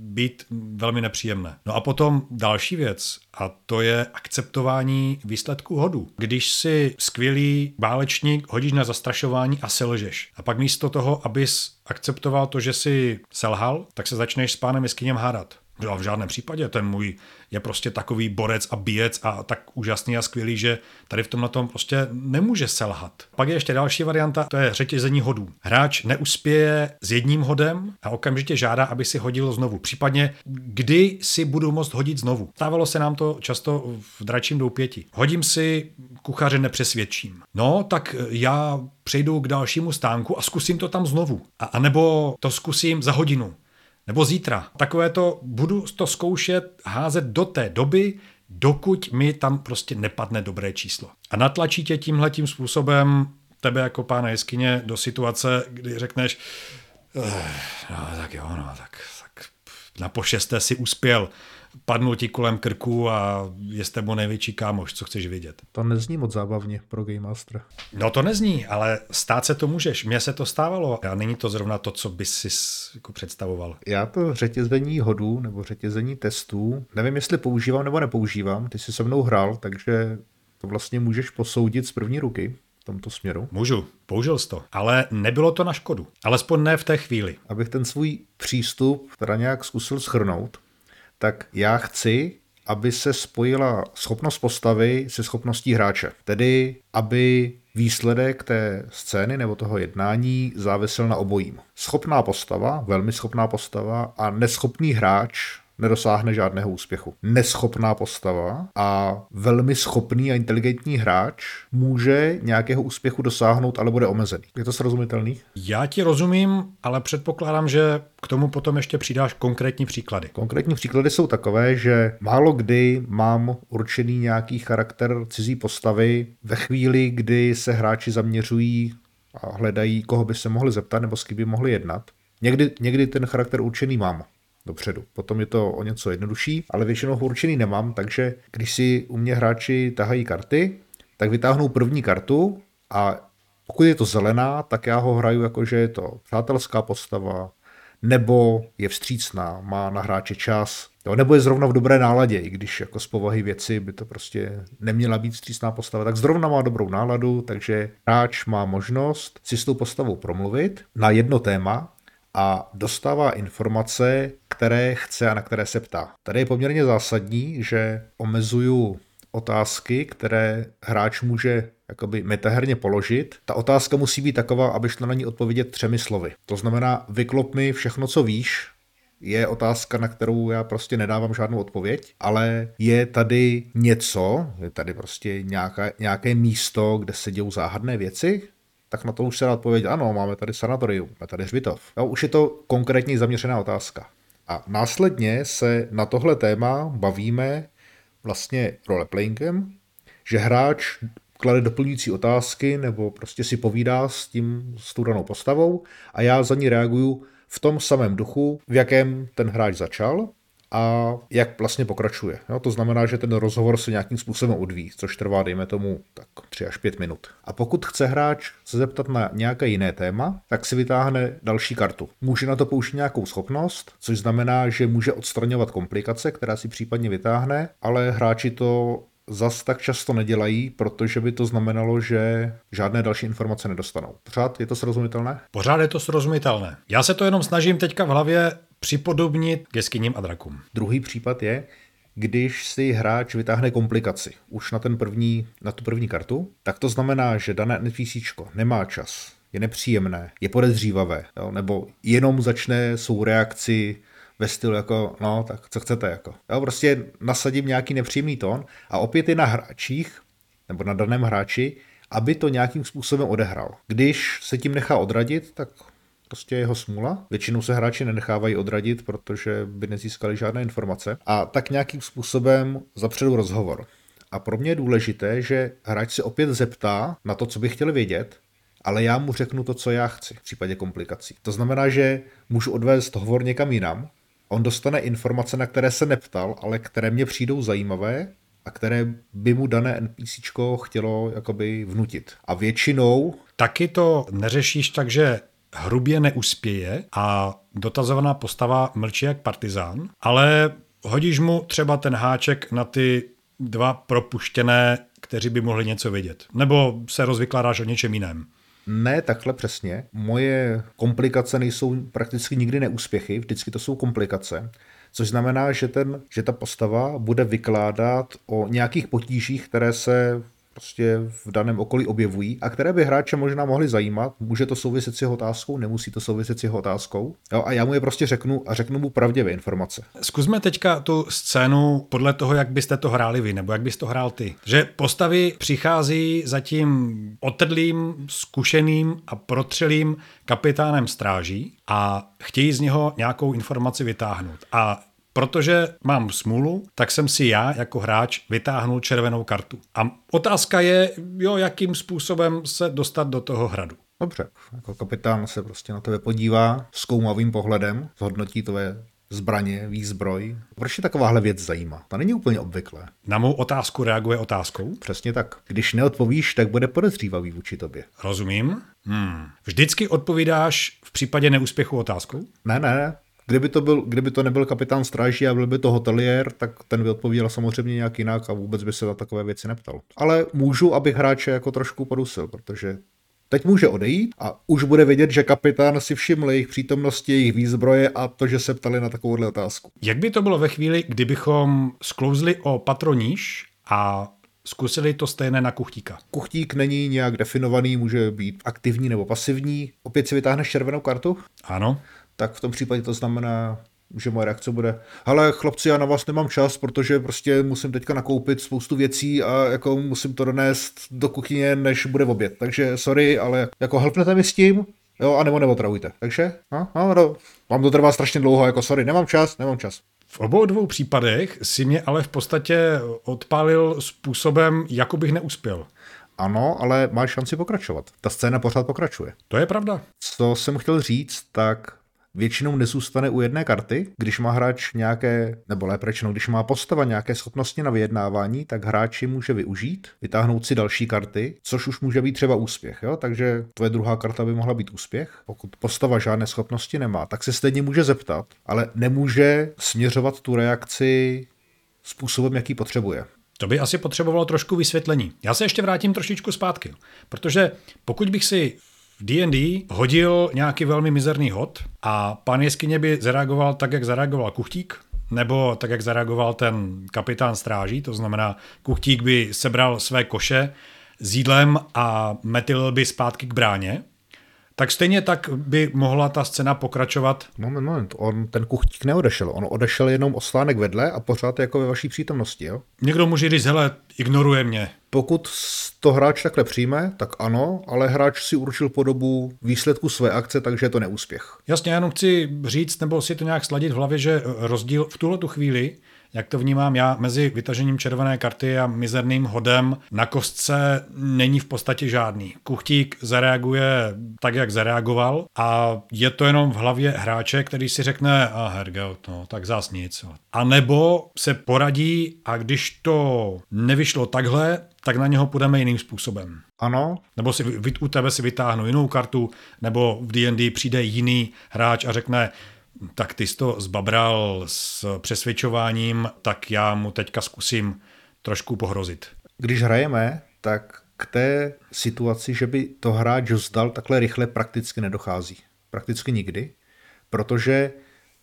být velmi nepříjemné. No a potom další věc, a to je akceptování výsledků hodu. Když si skvělý válečník hodíš na zastrašování a selžeš. A pak místo toho, abys akceptoval to, že si selhal, tak se začneš s pánem jeskyněm hádat. No, v žádném případě. Ten můj je prostě takový borec a bíjec a tak úžasný a skvělý, že tady v tomhle tom prostě nemůže selhat. Pak je ještě další varianta, to je řetězení hodů. Hráč neuspěje s jedním hodem a okamžitě žádá, aby si hodil znovu. Případně, kdy si budu moct hodit znovu. Stávalo se nám to často v dračím doupěti. Hodím si, kuchaře nepřesvědčím. No, tak já přejdu k dalšímu stánku a zkusím to tam znovu. A, a nebo to zkusím za hodinu. Nebo zítra. Takové to budu to zkoušet házet do té doby, dokud mi tam prostě nepadne dobré číslo. A natlačí tě tímhletím způsobem tebe jako pána jeskyně do situace, kdy řekneš, no tak jo, no tak, tak na pošesté si uspěl, padnul ti kolem krku a je s tebou největší kámoš, co chceš vidět. To nezní moc zábavně pro Game Master. No to nezní, ale stát se to můžeš. Mně se to stávalo a není to zrovna to, co bys si jako představoval. Já to řetězení hodů nebo řetězení testů, nevím, jestli používám nebo nepoužívám. Ty jsi se mnou hrál, takže to vlastně můžeš posoudit z první ruky v tomto směru. Můžu, použil jsi to, ale nebylo to na škodu. Alespoň ne v té chvíli. Abych ten svůj přístup teda nějak zkusil schrnout, tak já chci, aby se spojila schopnost postavy se schopností hráče. Tedy, aby výsledek té scény nebo toho jednání závisel na obojím. Schopná postava, velmi schopná postava a neschopný hráč nedosáhne žádného úspěchu. Neschopná postava a velmi schopný a inteligentní hráč může nějakého úspěchu dosáhnout, ale bude omezený. Je to srozumitelný? Já ti rozumím, ale předpokládám, že k tomu potom ještě přidáš konkrétní příklady. Konkrétní příklady jsou takové, že málo kdy mám určený nějaký charakter cizí postavy ve chvíli, kdy se hráči zaměřují a hledají, koho by se mohli zeptat nebo s kým by mohli jednat. Někdy, někdy ten charakter určený mám dopředu. Potom je to o něco jednodušší, ale většinou ho určený nemám, takže když si u mě hráči tahají karty, tak vytáhnou první kartu a pokud je to zelená, tak já ho hraju jako, že je to přátelská postava, nebo je vstřícná, má na hráče čas, jo, nebo je zrovna v dobré náladě, i když jako z povahy věci by to prostě neměla být vstřícná postava, tak zrovna má dobrou náladu, takže hráč má možnost si s tou postavou promluvit na jedno téma a dostává informace, které chce a na které se ptá. Tady je poměrně zásadní, že omezuju otázky, které hráč může jakoby metaherně položit. Ta otázka musí být taková, aby šlo na ní odpovědět třemi slovy. To znamená, vyklop mi všechno, co víš, je otázka, na kterou já prostě nedávám žádnou odpověď, ale je tady něco, je tady prostě nějaká, nějaké místo, kde se dějou záhadné věci, tak na to už se dá odpovědět, ano, máme tady sanatorium, máme tady hřbitov. Jo, už je to konkrétně zaměřená otázka. A následně se na tohle téma bavíme vlastně roleplayingem, že hráč klade doplňující otázky nebo prostě si povídá s tím, s tou danou postavou a já za ní reaguju v tom samém duchu, v jakém ten hráč začal a jak vlastně pokračuje. Jo, to znamená, že ten rozhovor se nějakým způsobem odvíjí, což trvá, dejme tomu, tak 3 až 5 minut. A pokud chce hráč se zeptat na nějaké jiné téma, tak si vytáhne další kartu. Může na to použít nějakou schopnost, což znamená, že může odstraňovat komplikace, která si případně vytáhne, ale hráči to zas tak často nedělají, protože by to znamenalo, že žádné další informace nedostanou. Pořád je to srozumitelné? Pořád je to srozumitelné. Já se to jenom snažím teďka v hlavě připodobnit k jeskyním a drakům. Druhý případ je, když si hráč vytáhne komplikaci už na, ten první, na tu první kartu, tak to znamená, že dané NPC nemá čas, je nepříjemné, je podezřívavé, jo, nebo jenom začne svou reakci ve stylu jako, no, tak co chcete, jako. Jo, prostě nasadím nějaký nepříjemný tón a opět je na hráčích, nebo na daném hráči, aby to nějakým způsobem odehrál. Když se tím nechá odradit, tak prostě jeho smůla. Většinou se hráči nenechávají odradit, protože by nezískali žádné informace. A tak nějakým způsobem zapředu rozhovor. A pro mě je důležité, že hráč se opět zeptá na to, co by chtěl vědět, ale já mu řeknu to, co já chci v případě komplikací. To znamená, že můžu odvést hovor někam jinam, on dostane informace, na které se neptal, ale které mě přijdou zajímavé a které by mu dané NPC chtělo jakoby vnutit. A většinou... Taky to neřešíš tak, že hrubě neuspěje a dotazovaná postava mlčí jak partizán, ale hodíš mu třeba ten háček na ty dva propuštěné, kteří by mohli něco vědět. Nebo se rozvykládáš o něčem jiném. Ne takhle přesně. Moje komplikace nejsou prakticky nikdy neúspěchy, vždycky to jsou komplikace. Což znamená, že, ten, že ta postava bude vykládat o nějakých potížích, které se prostě v daném okolí objevují a které by hráče možná mohly zajímat. Může to souviset s jeho otázkou, nemusí to souviset s jeho otázkou. Jo, a já mu je prostě řeknu a řeknu mu pravdivé informace. Zkusme teďka tu scénu podle toho, jak byste to hráli vy, nebo jak bys to hrál ty. Že postavy přichází za tím otedlým, zkušeným a protřelým kapitánem stráží a chtějí z něho nějakou informaci vytáhnout. A Protože mám smůlu, tak jsem si já jako hráč vytáhnul červenou kartu. A otázka je, jo, jakým způsobem se dostat do toho hradu. Dobře, jako kapitán se prostě na tebe podívá zkoumavým pohledem, zhodnotí tvoje zbraně, výzbroj. Proč je takováhle věc zajímá? To není úplně obvyklé. Na mou otázku reaguje otázkou? Přesně tak. Když neodpovíš, tak bude podezřívavý vůči tobě. Rozumím. Hmm. Vždycky odpovídáš v případě neúspěchu otázkou? Ne, ne, Kdyby to, byl, kdyby to nebyl kapitán stráží a byl by to hotelier, tak ten by odpověděl samozřejmě nějak jinak a vůbec by se na takové věci neptal. Ale můžu, abych hráče jako trošku podusil, protože Teď může odejít a už bude vědět, že kapitán si všiml jejich přítomnosti, jejich výzbroje a to, že se ptali na takovouhle otázku. Jak by to bylo ve chvíli, kdybychom sklouzli o patroníž a Zkusili to stejné na kuchtíka. Kuchtík není nějak definovaný, může být aktivní nebo pasivní. Opět si vytáhneš červenou kartu? Ano tak v tom případě to znamená, že moje reakce bude, ale chlapci, já na vás nemám čas, protože prostě musím teďka nakoupit spoustu věcí a jako musím to donést do kuchyně, než bude v oběd. Takže sorry, ale jako helpnete mi s tím, jo, a nebo neotravujte. Takže, no, no, no, vám to trvá strašně dlouho, jako sorry, nemám čas, nemám čas. V obou dvou případech si mě ale v podstatě odpálil způsobem, jako bych neuspěl. Ano, ale máš šanci pokračovat. Ta scéna pořád pokračuje. To je pravda. Co jsem chtěl říct, tak většinou nezůstane u jedné karty. Když má hráč nějaké, nebo lépe řečeno, když má postava nějaké schopnosti na vyjednávání, tak hráč ji může využít, vytáhnout si další karty, což už může být třeba úspěch. Jo? Takže tvoje druhá karta by mohla být úspěch. Pokud postava žádné schopnosti nemá, tak se stejně může zeptat, ale nemůže směřovat tu reakci způsobem, jaký potřebuje. To by asi potřebovalo trošku vysvětlení. Já se ještě vrátím trošičku zpátky, protože pokud bych si v D&D hodil nějaký velmi mizerný hod a pan jeskyně by zareagoval tak, jak zareagoval kuchtík, nebo tak, jak zareagoval ten kapitán stráží, to znamená, kuchtík by sebral své koše s jídlem a metil by zpátky k bráně, tak stejně tak by mohla ta scéna pokračovat. Moment, moment, on ten kuchtík neodešel, on odešel jenom o stánek vedle a pořád je jako ve vaší přítomnosti, jo? Někdo může říct, hele, ignoruje mě. Pokud to hráč takhle přijme, tak ano, ale hráč si určil podobu výsledku své akce, takže je to neúspěch. Jasně, já jenom chci říct, nebo si to nějak sladit v hlavě, že rozdíl v tuhle tu chvíli jak to vnímám já, mezi vytažením červené karty a mizerným hodem na kostce není v podstatě žádný. Kuchtík zareaguje tak, jak zareagoval a je to jenom v hlavě hráče, který si řekne, a hergel, no, tak zás nic. A nebo se poradí a když to nevyšlo takhle, tak na něho půjdeme jiným způsobem. Ano. Nebo si, u tebe si vytáhnu jinou kartu, nebo v D&D přijde jiný hráč a řekne, tak ty jsi to zbabral s přesvědčováním, tak já mu teďka zkusím trošku pohrozit. Když hrajeme, tak k té situaci, že by to hráč vzdal takhle rychle, prakticky nedochází. Prakticky nikdy, protože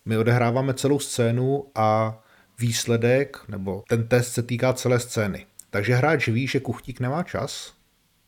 my odehráváme celou scénu a výsledek, nebo ten test se týká celé scény. Takže hráč ví, že kuchtík nemá čas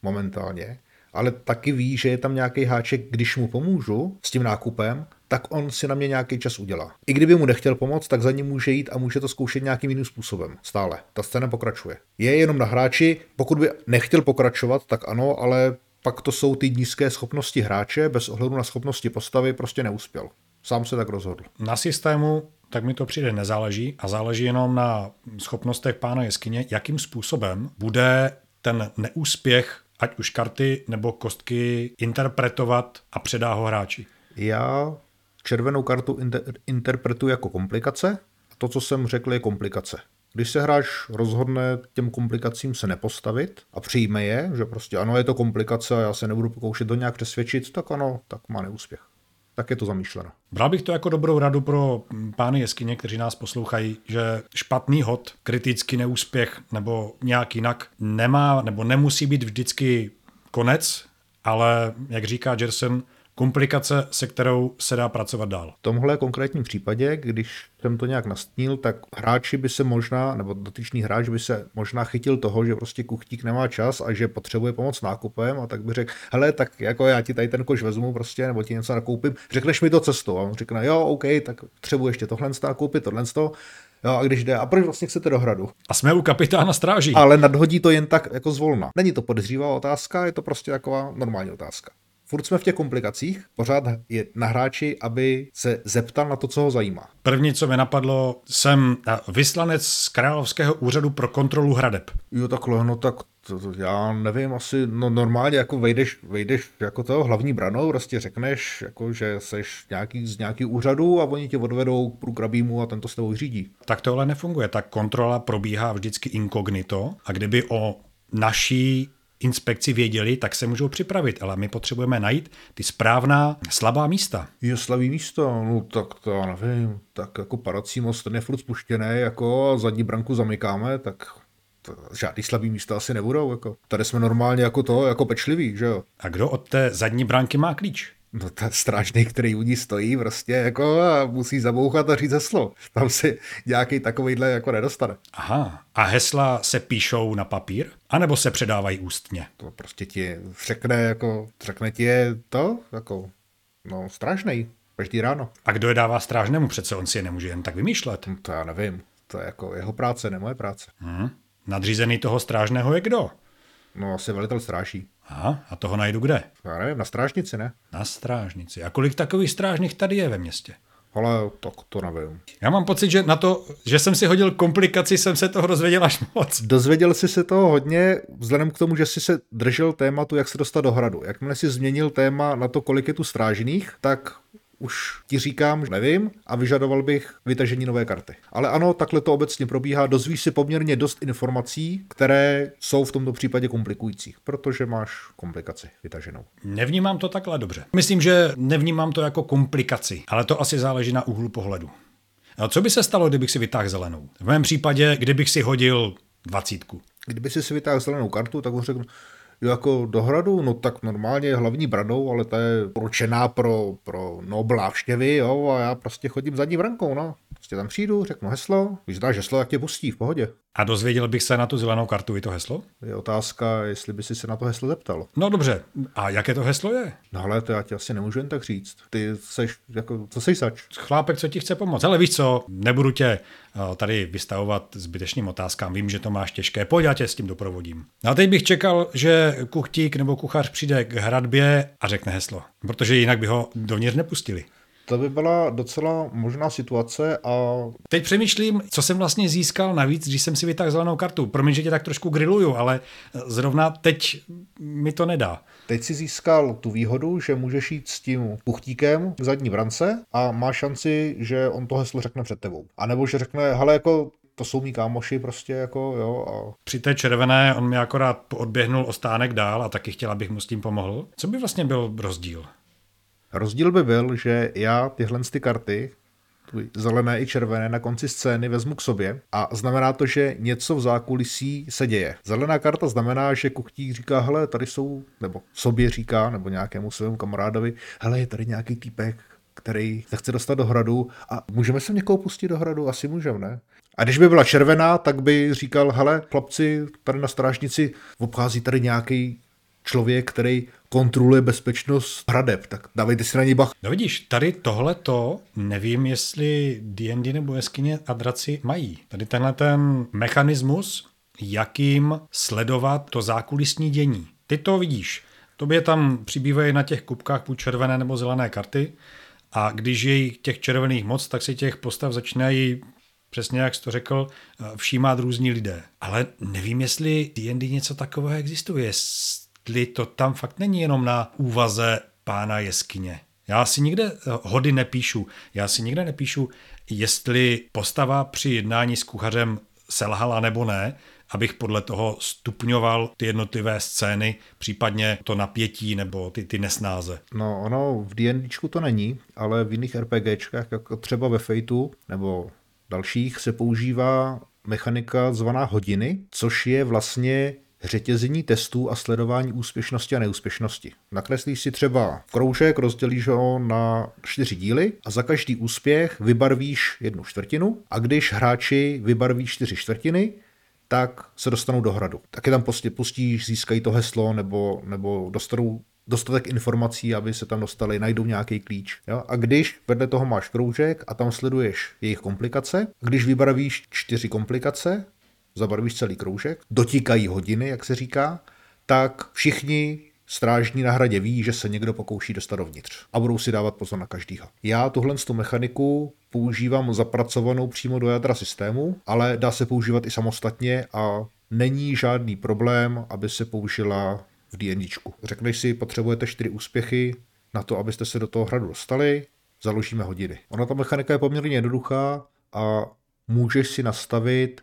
momentálně, ale taky ví, že je tam nějaký háček, když mu pomůžu s tím nákupem, tak on si na mě nějaký čas udělá. I kdyby mu nechtěl pomoct, tak za ním může jít a může to zkoušet nějakým jiným způsobem. Stále. Ta scéna pokračuje. Je jenom na hráči, pokud by nechtěl pokračovat, tak ano, ale pak to jsou ty nízké schopnosti hráče, bez ohledu na schopnosti postavy, prostě neuspěl. Sám se tak rozhodl. Na systému tak mi to přijde nezáleží a záleží jenom na schopnostech pána jeskyně, jakým způsobem bude ten neúspěch, ať už karty nebo kostky, interpretovat a předá ho hráči. Já červenou kartu inter- interpretuji jako komplikace a to, co jsem řekl, je komplikace. Když se hráč rozhodne těm komplikacím se nepostavit a přijme je, že prostě ano, je to komplikace a já se nebudu pokoušet to nějak přesvědčit, tak ano, tak má neúspěch. Tak je to zamýšleno. Bral bych to jako dobrou radu pro pány jeskyně, kteří nás poslouchají, že špatný hod, kritický neúspěch nebo nějak jinak nemá nebo nemusí být vždycky konec, ale jak říká Jerson, komplikace, se kterou se dá pracovat dál. V tomhle konkrétním případě, když jsem to nějak nastínil, tak hráči by se možná, nebo dotyčný hráč by se možná chytil toho, že prostě kuchtík nemá čas a že potřebuje pomoc nákupem a tak by řekl, hele, tak jako já ti tady ten koš vezmu prostě, nebo ti něco nakoupím, řekneš mi to cestou. A on řekne, jo, OK, tak potřebuji ještě tohle nakoupit, tohle to. Jo, a když jde, a proč vlastně chcete do hradu? A jsme u kapitána stráží. Ale nadhodí to jen tak jako zvolna. Není to podezřívá otázka, je to prostě taková normální otázka furt jsme v těch komplikacích, pořád je na hráči, aby se zeptal na to, co ho zajímá. První, co mi napadlo, jsem vyslanec z Královského úřadu pro kontrolu hradeb. Jo, takhle, no tak to, to, já nevím, asi no normálně jako vejdeš, vejdeš jako toho hlavní branou, prostě řekneš, jako, že seš nějaký, z nějaký úřadu a oni tě odvedou k průkrabímu a tento s tebou řídí. Tak to ale nefunguje. Ta kontrola probíhá vždycky inkognito a kdyby o naší inspekci věděli, tak se můžou připravit, ale my potřebujeme najít ty správná slabá místa. Je slabý místo, no tak to já nevím, tak jako parací most je furt spuštěný, jako zadní branku zamykáme, tak žádný slabý místa asi nebudou. Jako. Tady jsme normálně jako to, jako pečliví, že jo. A kdo od té zadní branky má klíč? No ten strážný, který u ní stojí prostě jako a musí zabouchat a říct heslo. Tam si nějaký takovýhle jako nedostane. Aha. A hesla se píšou na papír? A nebo se předávají ústně? To prostě ti řekne jako, řekne ti je to, jako, no strážnej, každý ráno. A kdo je dává strážnému? Přece on si je nemůže jen tak vymýšlet. No, to já nevím. To je jako jeho práce, ne moje práce. Hmm. Nadřízený toho strážného je kdo? No asi velitel stráží. Aha, a toho najdu kde? Já nevím, na strážnici, ne? Na strážnici. A kolik takových strážných tady je ve městě? Ale tak to nevím. Já mám pocit, že na to, že jsem si hodil komplikaci, jsem se toho dozvěděl až moc. Dozvěděl jsi se toho hodně, vzhledem k tomu, že jsi se držel tématu, jak se dostat do hradu. Jakmile jsi změnil téma na to, kolik je tu strážných, tak už ti říkám, že nevím a vyžadoval bych vytažení nové karty. Ale ano, takhle to obecně probíhá, dozvíš si poměrně dost informací, které jsou v tomto případě komplikující, protože máš komplikaci vytaženou. Nevnímám to takhle dobře. Myslím, že nevnímám to jako komplikaci, ale to asi záleží na úhlu pohledu. A co by se stalo, kdybych si vytáhl zelenou? V mém případě, kdybych si hodil dvacítku. Kdyby si si vytáhl zelenou kartu, tak on řekl, Jo, jako do hradu, no tak normálně hlavní branou, ale ta je určená pro, pro nobl návštěvy, jo, a já prostě chodím zadní brankou, no. Prostě tam přijdu, řeknu heslo, když dáš heslo, jak tě pustí, v pohodě. A dozvěděl bych se na tu zelenou kartu i to heslo? Je otázka, jestli by si se na to heslo zeptal. No dobře, a jaké to heslo je? No ale to já ti asi nemůžu jen tak říct. Ty seš, jako, co seš sač? Chlápek, co ti chce pomoct. Ale víš co, nebudu tě eh, tady vystavovat zbytečným otázkám. Vím, že to máš těžké. Pojď, já tě s tím doprovodím. No a teď bych čekal, že kuchtík nebo kuchař přijde k hradbě a řekne heslo. Protože jinak by ho dovnitř nepustili. To by byla docela možná situace a Teď přemýšlím, co jsem vlastně získal navíc, když jsem si vytáhl zelenou kartu. Promiň, že tě tak trošku grilluju, ale zrovna teď mi to nedá. teď si získal tu výhodu, že můžeš jít s tím puchtíkem k zadní brance a má šanci, že on to heslo řekne před tebou. A nebo že řekne, hele, jako to jsou mý kámoši prostě jako, jo, a Při té červené on mi akorát odběhnul o stánek dál a taky chtěl, abych mu s tím pomohl. Co by vlastně byl rozdíl? Rozdíl by byl, že já tyhle ty karty, zelené i červené, na konci scény vezmu k sobě a znamená to, že něco v zákulisí se děje. Zelená karta znamená, že kuchtík říká, hele, tady jsou, nebo sobě říká, nebo nějakému svému kamarádovi, hele, je tady nějaký týpek, který se chce dostat do hradu a můžeme se někoho pustit do hradu? Asi můžeme, ne? A když by byla červená, tak by říkal, hele, chlapci, tady na strážnici obchází tady nějaký člověk, který kontroluje bezpečnost hradeb, tak dávejte si na něj bach. No vidíš, tady tohleto nevím, jestli D&D nebo jeskyně a draci mají. Tady tenhle ten mechanismus, jakým sledovat to zákulisní dění. Ty to vidíš. Tobě tam přibývají na těch kubkách buď červené nebo zelené karty a když je těch červených moc, tak si těch postav začínají přesně jak jsi to řekl, všímat různí lidé. Ale nevím, jestli D&D něco takového existuje, jestli to tam fakt není jenom na úvaze pána jeskyně. Já si nikde eh, hody nepíšu. Já si nikde nepíšu, jestli postava při jednání s kuchařem selhala nebo ne, abych podle toho stupňoval ty jednotlivé scény, případně to napětí nebo ty, ty nesnáze. No, ono v D&Dčku to není, ale v jiných RPGčkách, jako třeba ve Fateu nebo dalších, se používá mechanika zvaná hodiny, což je vlastně řetězení testů a sledování úspěšnosti a neúspěšnosti. Nakreslíš si třeba kroužek, rozdělíš ho na čtyři díly a za každý úspěch vybarvíš jednu čtvrtinu a když hráči vybarví čtyři čtvrtiny, tak se dostanou do hradu. Taky tam prostě pustíš, získají to heslo nebo, nebo dostanou dostatek informací, aby se tam dostali, najdou nějaký klíč. Jo? A když vedle toho máš kroužek a tam sleduješ jejich komplikace, když vybarvíš čtyři komplikace, zabarvíš celý kroužek, dotíkají hodiny, jak se říká, tak všichni strážní na hradě ví, že se někdo pokouší dostat dovnitř a budou si dávat pozor na každýho. Já tuhle tu mechaniku používám zapracovanou přímo do jádra systému, ale dá se používat i samostatně a není žádný problém, aby se použila v D&Dčku. Řekneš si, potřebujete čtyři úspěchy na to, abyste se do toho hradu dostali, založíme hodiny. Ona ta mechanika je poměrně jednoduchá a můžeš si nastavit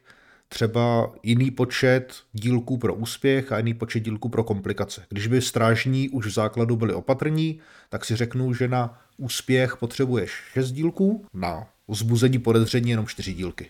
třeba jiný počet dílků pro úspěch a jiný počet dílků pro komplikace. Když by strážní už v základu byli opatrní, tak si řeknu, že na úspěch potřebuješ 6 dílků, na vzbuzení podezření jenom 4 dílky.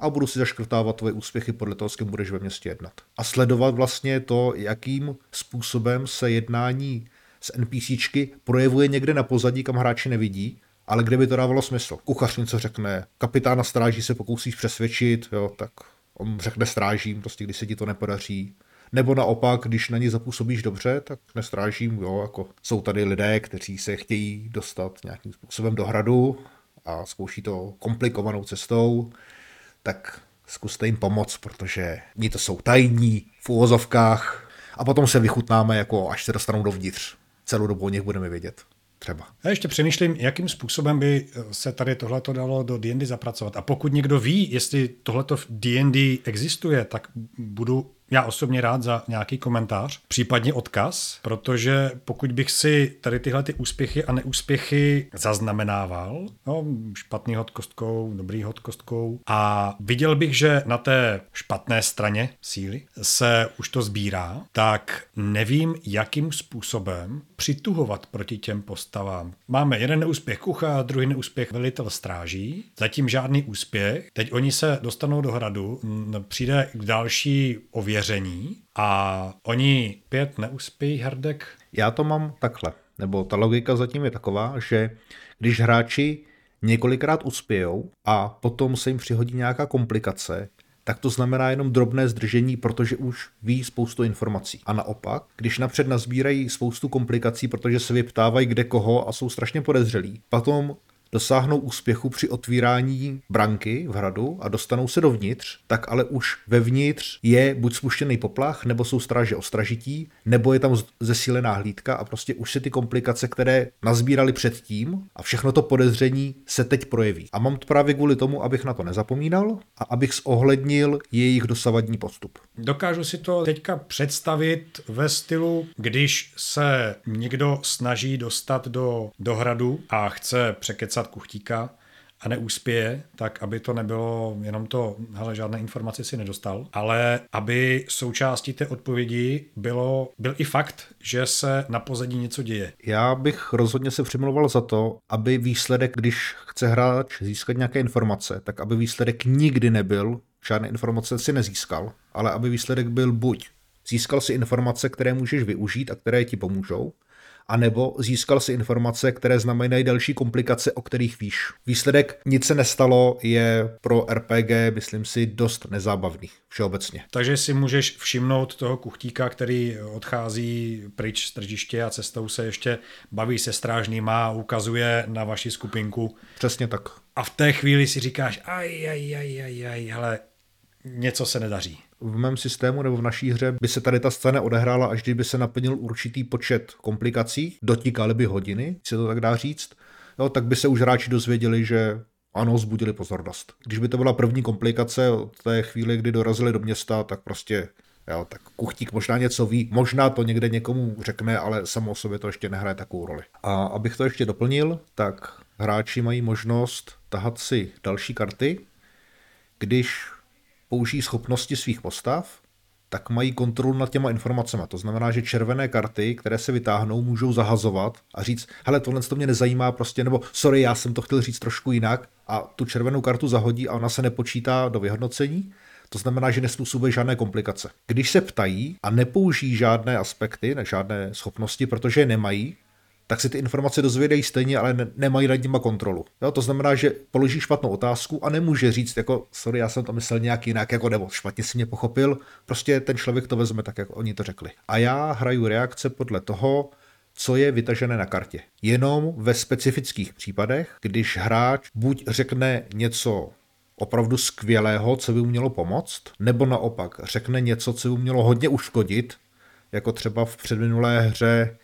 A budu si zaškrtávat tvoje úspěchy podle toho, s kým budeš ve městě jednat. A sledovat vlastně to, jakým způsobem se jednání s NPCčky projevuje někde na pozadí, kam hráči nevidí, ale kde by to dávalo smysl. Kuchař něco řekne, kapitána stráží se pokusíš přesvědčit, jo, tak on řekne strážím, prostě když se ti to nepodaří. Nebo naopak, když na ně zapůsobíš dobře, tak nestrážím, jo, jako jsou tady lidé, kteří se chtějí dostat nějakým způsobem do hradu a zkouší to komplikovanou cestou, tak zkuste jim pomoct, protože oni to jsou tajní v úvozovkách a potom se vychutnáme, jako až se dostanou dovnitř. Celou dobu o nich budeme vědět. Třeba. Já ještě přemýšlím, jakým způsobem by se tady tohleto dalo do D&D zapracovat. A pokud někdo ví, jestli tohleto v D&D existuje, tak budu já osobně rád za nějaký komentář, případně odkaz, protože pokud bych si tady tyhle ty úspěchy a neúspěchy zaznamenával, no, špatný hod kostkou, dobrý hod kostkou, a viděl bych, že na té špatné straně síly se už to sbírá, tak nevím, jakým způsobem přituhovat proti těm postavám. Máme jeden neúspěch kucha, druhý neúspěch velitel stráží, zatím žádný úspěch. Teď oni se dostanou do hradu, přijde k další ověře ověření a oni pět neuspějí hrdek. Já to mám takhle, nebo ta logika zatím je taková, že když hráči několikrát uspějou a potom se jim přihodí nějaká komplikace, tak to znamená jenom drobné zdržení, protože už ví spoustu informací. A naopak, když napřed nazbírají spoustu komplikací, protože se vyptávají kde koho a jsou strašně podezřelí, potom dosáhnou úspěchu při otvírání branky v hradu a dostanou se dovnitř, tak ale už vevnitř je buď spuštěný poplach, nebo jsou stráže ostražití, nebo je tam zesílená hlídka a prostě už se ty komplikace, které nazbírali předtím a všechno to podezření se teď projeví. A mám to právě kvůli tomu, abych na to nezapomínal a abych zohlednil jejich dosavadní postup. Dokážu si to teďka představit ve stylu, když se někdo snaží dostat do, do hradu a chce překecat napsat kuchtíka a neúspěje, tak aby to nebylo jenom to, hele, žádné informace si nedostal, ale aby součástí té odpovědi bylo, byl i fakt, že se na pozadí něco děje. Já bych rozhodně se přimlouval za to, aby výsledek, když chce hráč získat nějaké informace, tak aby výsledek nikdy nebyl, žádné informace si nezískal, ale aby výsledek byl buď získal si informace, které můžeš využít a které ti pomůžou, anebo získal si informace, které znamenají další komplikace, o kterých víš. Výsledek nic se nestalo je pro RPG, myslím si, dost nezábavný všeobecně. Takže si můžeš všimnout toho kuchtíka, který odchází pryč z tržiště a cestou se ještě baví se strážnýma a ukazuje na vaši skupinku. Přesně tak. A v té chvíli si říkáš, aj, aj, aj, aj, aj, hele, něco se nedaří v mém systému nebo v naší hře by se tady ta scéna odehrála, až kdyby se naplnil určitý počet komplikací, dotíkaly by hodiny, se to tak dá říct, jo, tak by se už hráči dozvěděli, že ano, zbudili pozornost. Když by to byla první komplikace od té chvíli, kdy dorazili do města, tak prostě Jo, tak kuchtík možná něco ví, možná to někde někomu řekne, ale samo o sobě to ještě nehraje takovou roli. A abych to ještě doplnil, tak hráči mají možnost tahat si další karty, když použijí schopnosti svých postav, tak mají kontrolu nad těma informacemi. To znamená, že červené karty, které se vytáhnou, můžou zahazovat a říct, hele, tohle to mě nezajímá prostě, nebo sorry, já jsem to chtěl říct trošku jinak a tu červenou kartu zahodí a ona se nepočítá do vyhodnocení. To znamená, že nespůsobuje žádné komplikace. Když se ptají a nepoužijí žádné aspekty, žádné schopnosti, protože je nemají, tak si ty informace dozvědějí stejně, ale ne, nemají nad nima kontrolu. Jo, to znamená, že položí špatnou otázku a nemůže říct, jako, sorry, já jsem to myslel nějak jinak, jako, nebo špatně si mě pochopil, prostě ten člověk to vezme tak, jak oni to řekli. A já hraju reakce podle toho, co je vytažené na kartě. Jenom ve specifických případech, když hráč buď řekne něco opravdu skvělého, co by mu mělo pomoct, nebo naopak řekne něco, co by mu mělo hodně uškodit, jako třeba v předminulé hře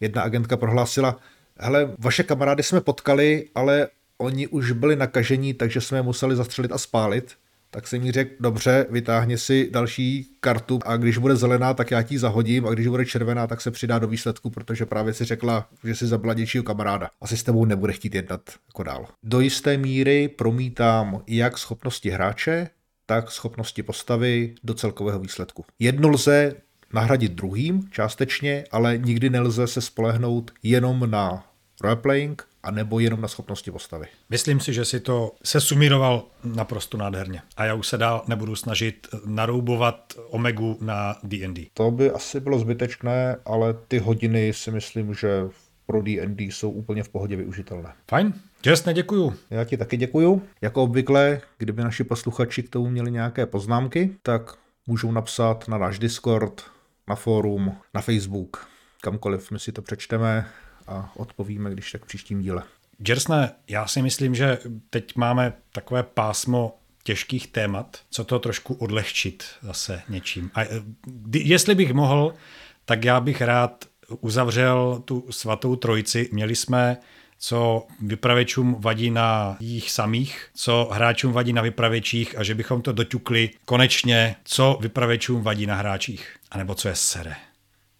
jedna agentka prohlásila, hele, vaše kamarády jsme potkali, ale oni už byli nakažení, takže jsme je museli zastřelit a spálit. Tak jsem jí řekl, dobře, vytáhni si další kartu a když bude zelená, tak já ti zahodím a když bude červená, tak se přidá do výsledku, protože právě si řekla, že si zabila něčího kamaráda. Asi s tebou nebude chtít jednat jako dál. Do jisté míry promítám jak schopnosti hráče, tak schopnosti postavy do celkového výsledku. Jedno lze nahradit druhým částečně, ale nikdy nelze se spolehnout jenom na roleplaying a nebo jenom na schopnosti postavy. Myslím si, že si to se sumíroval naprosto nádherně. A já už se dál nebudu snažit naroubovat Omegu na D&D. To by asi bylo zbytečné, ale ty hodiny si myslím, že pro D&D jsou úplně v pohodě využitelné. Fajn, Jasně, děkuju. Já ti taky děkuju. Jako obvykle, kdyby naši posluchači k tomu měli nějaké poznámky, tak můžou napsat na náš Discord, na fórum, na Facebook, kamkoliv my si to přečteme a odpovíme, když tak v příštím díle. Jersne, já si myslím, že teď máme takové pásmo těžkých témat, co to trošku odlehčit zase něčím. A eh, jestli bych mohl, tak já bych rád uzavřel tu svatou trojici. Měli jsme co vypravečům vadí na jich samých, co hráčům vadí na vypravěčích a že bychom to doťukli konečně, co vypravečům vadí na hráčích, anebo co je sere.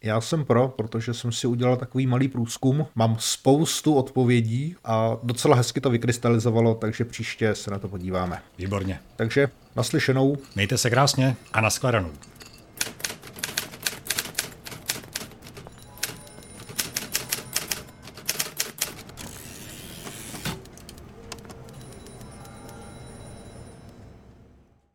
Já jsem pro, protože jsem si udělal takový malý průzkum. Mám spoustu odpovědí a docela hezky to vykrystalizovalo, takže příště se na to podíváme. Výborně. Takže naslyšenou. Mějte se krásně a nashledanou.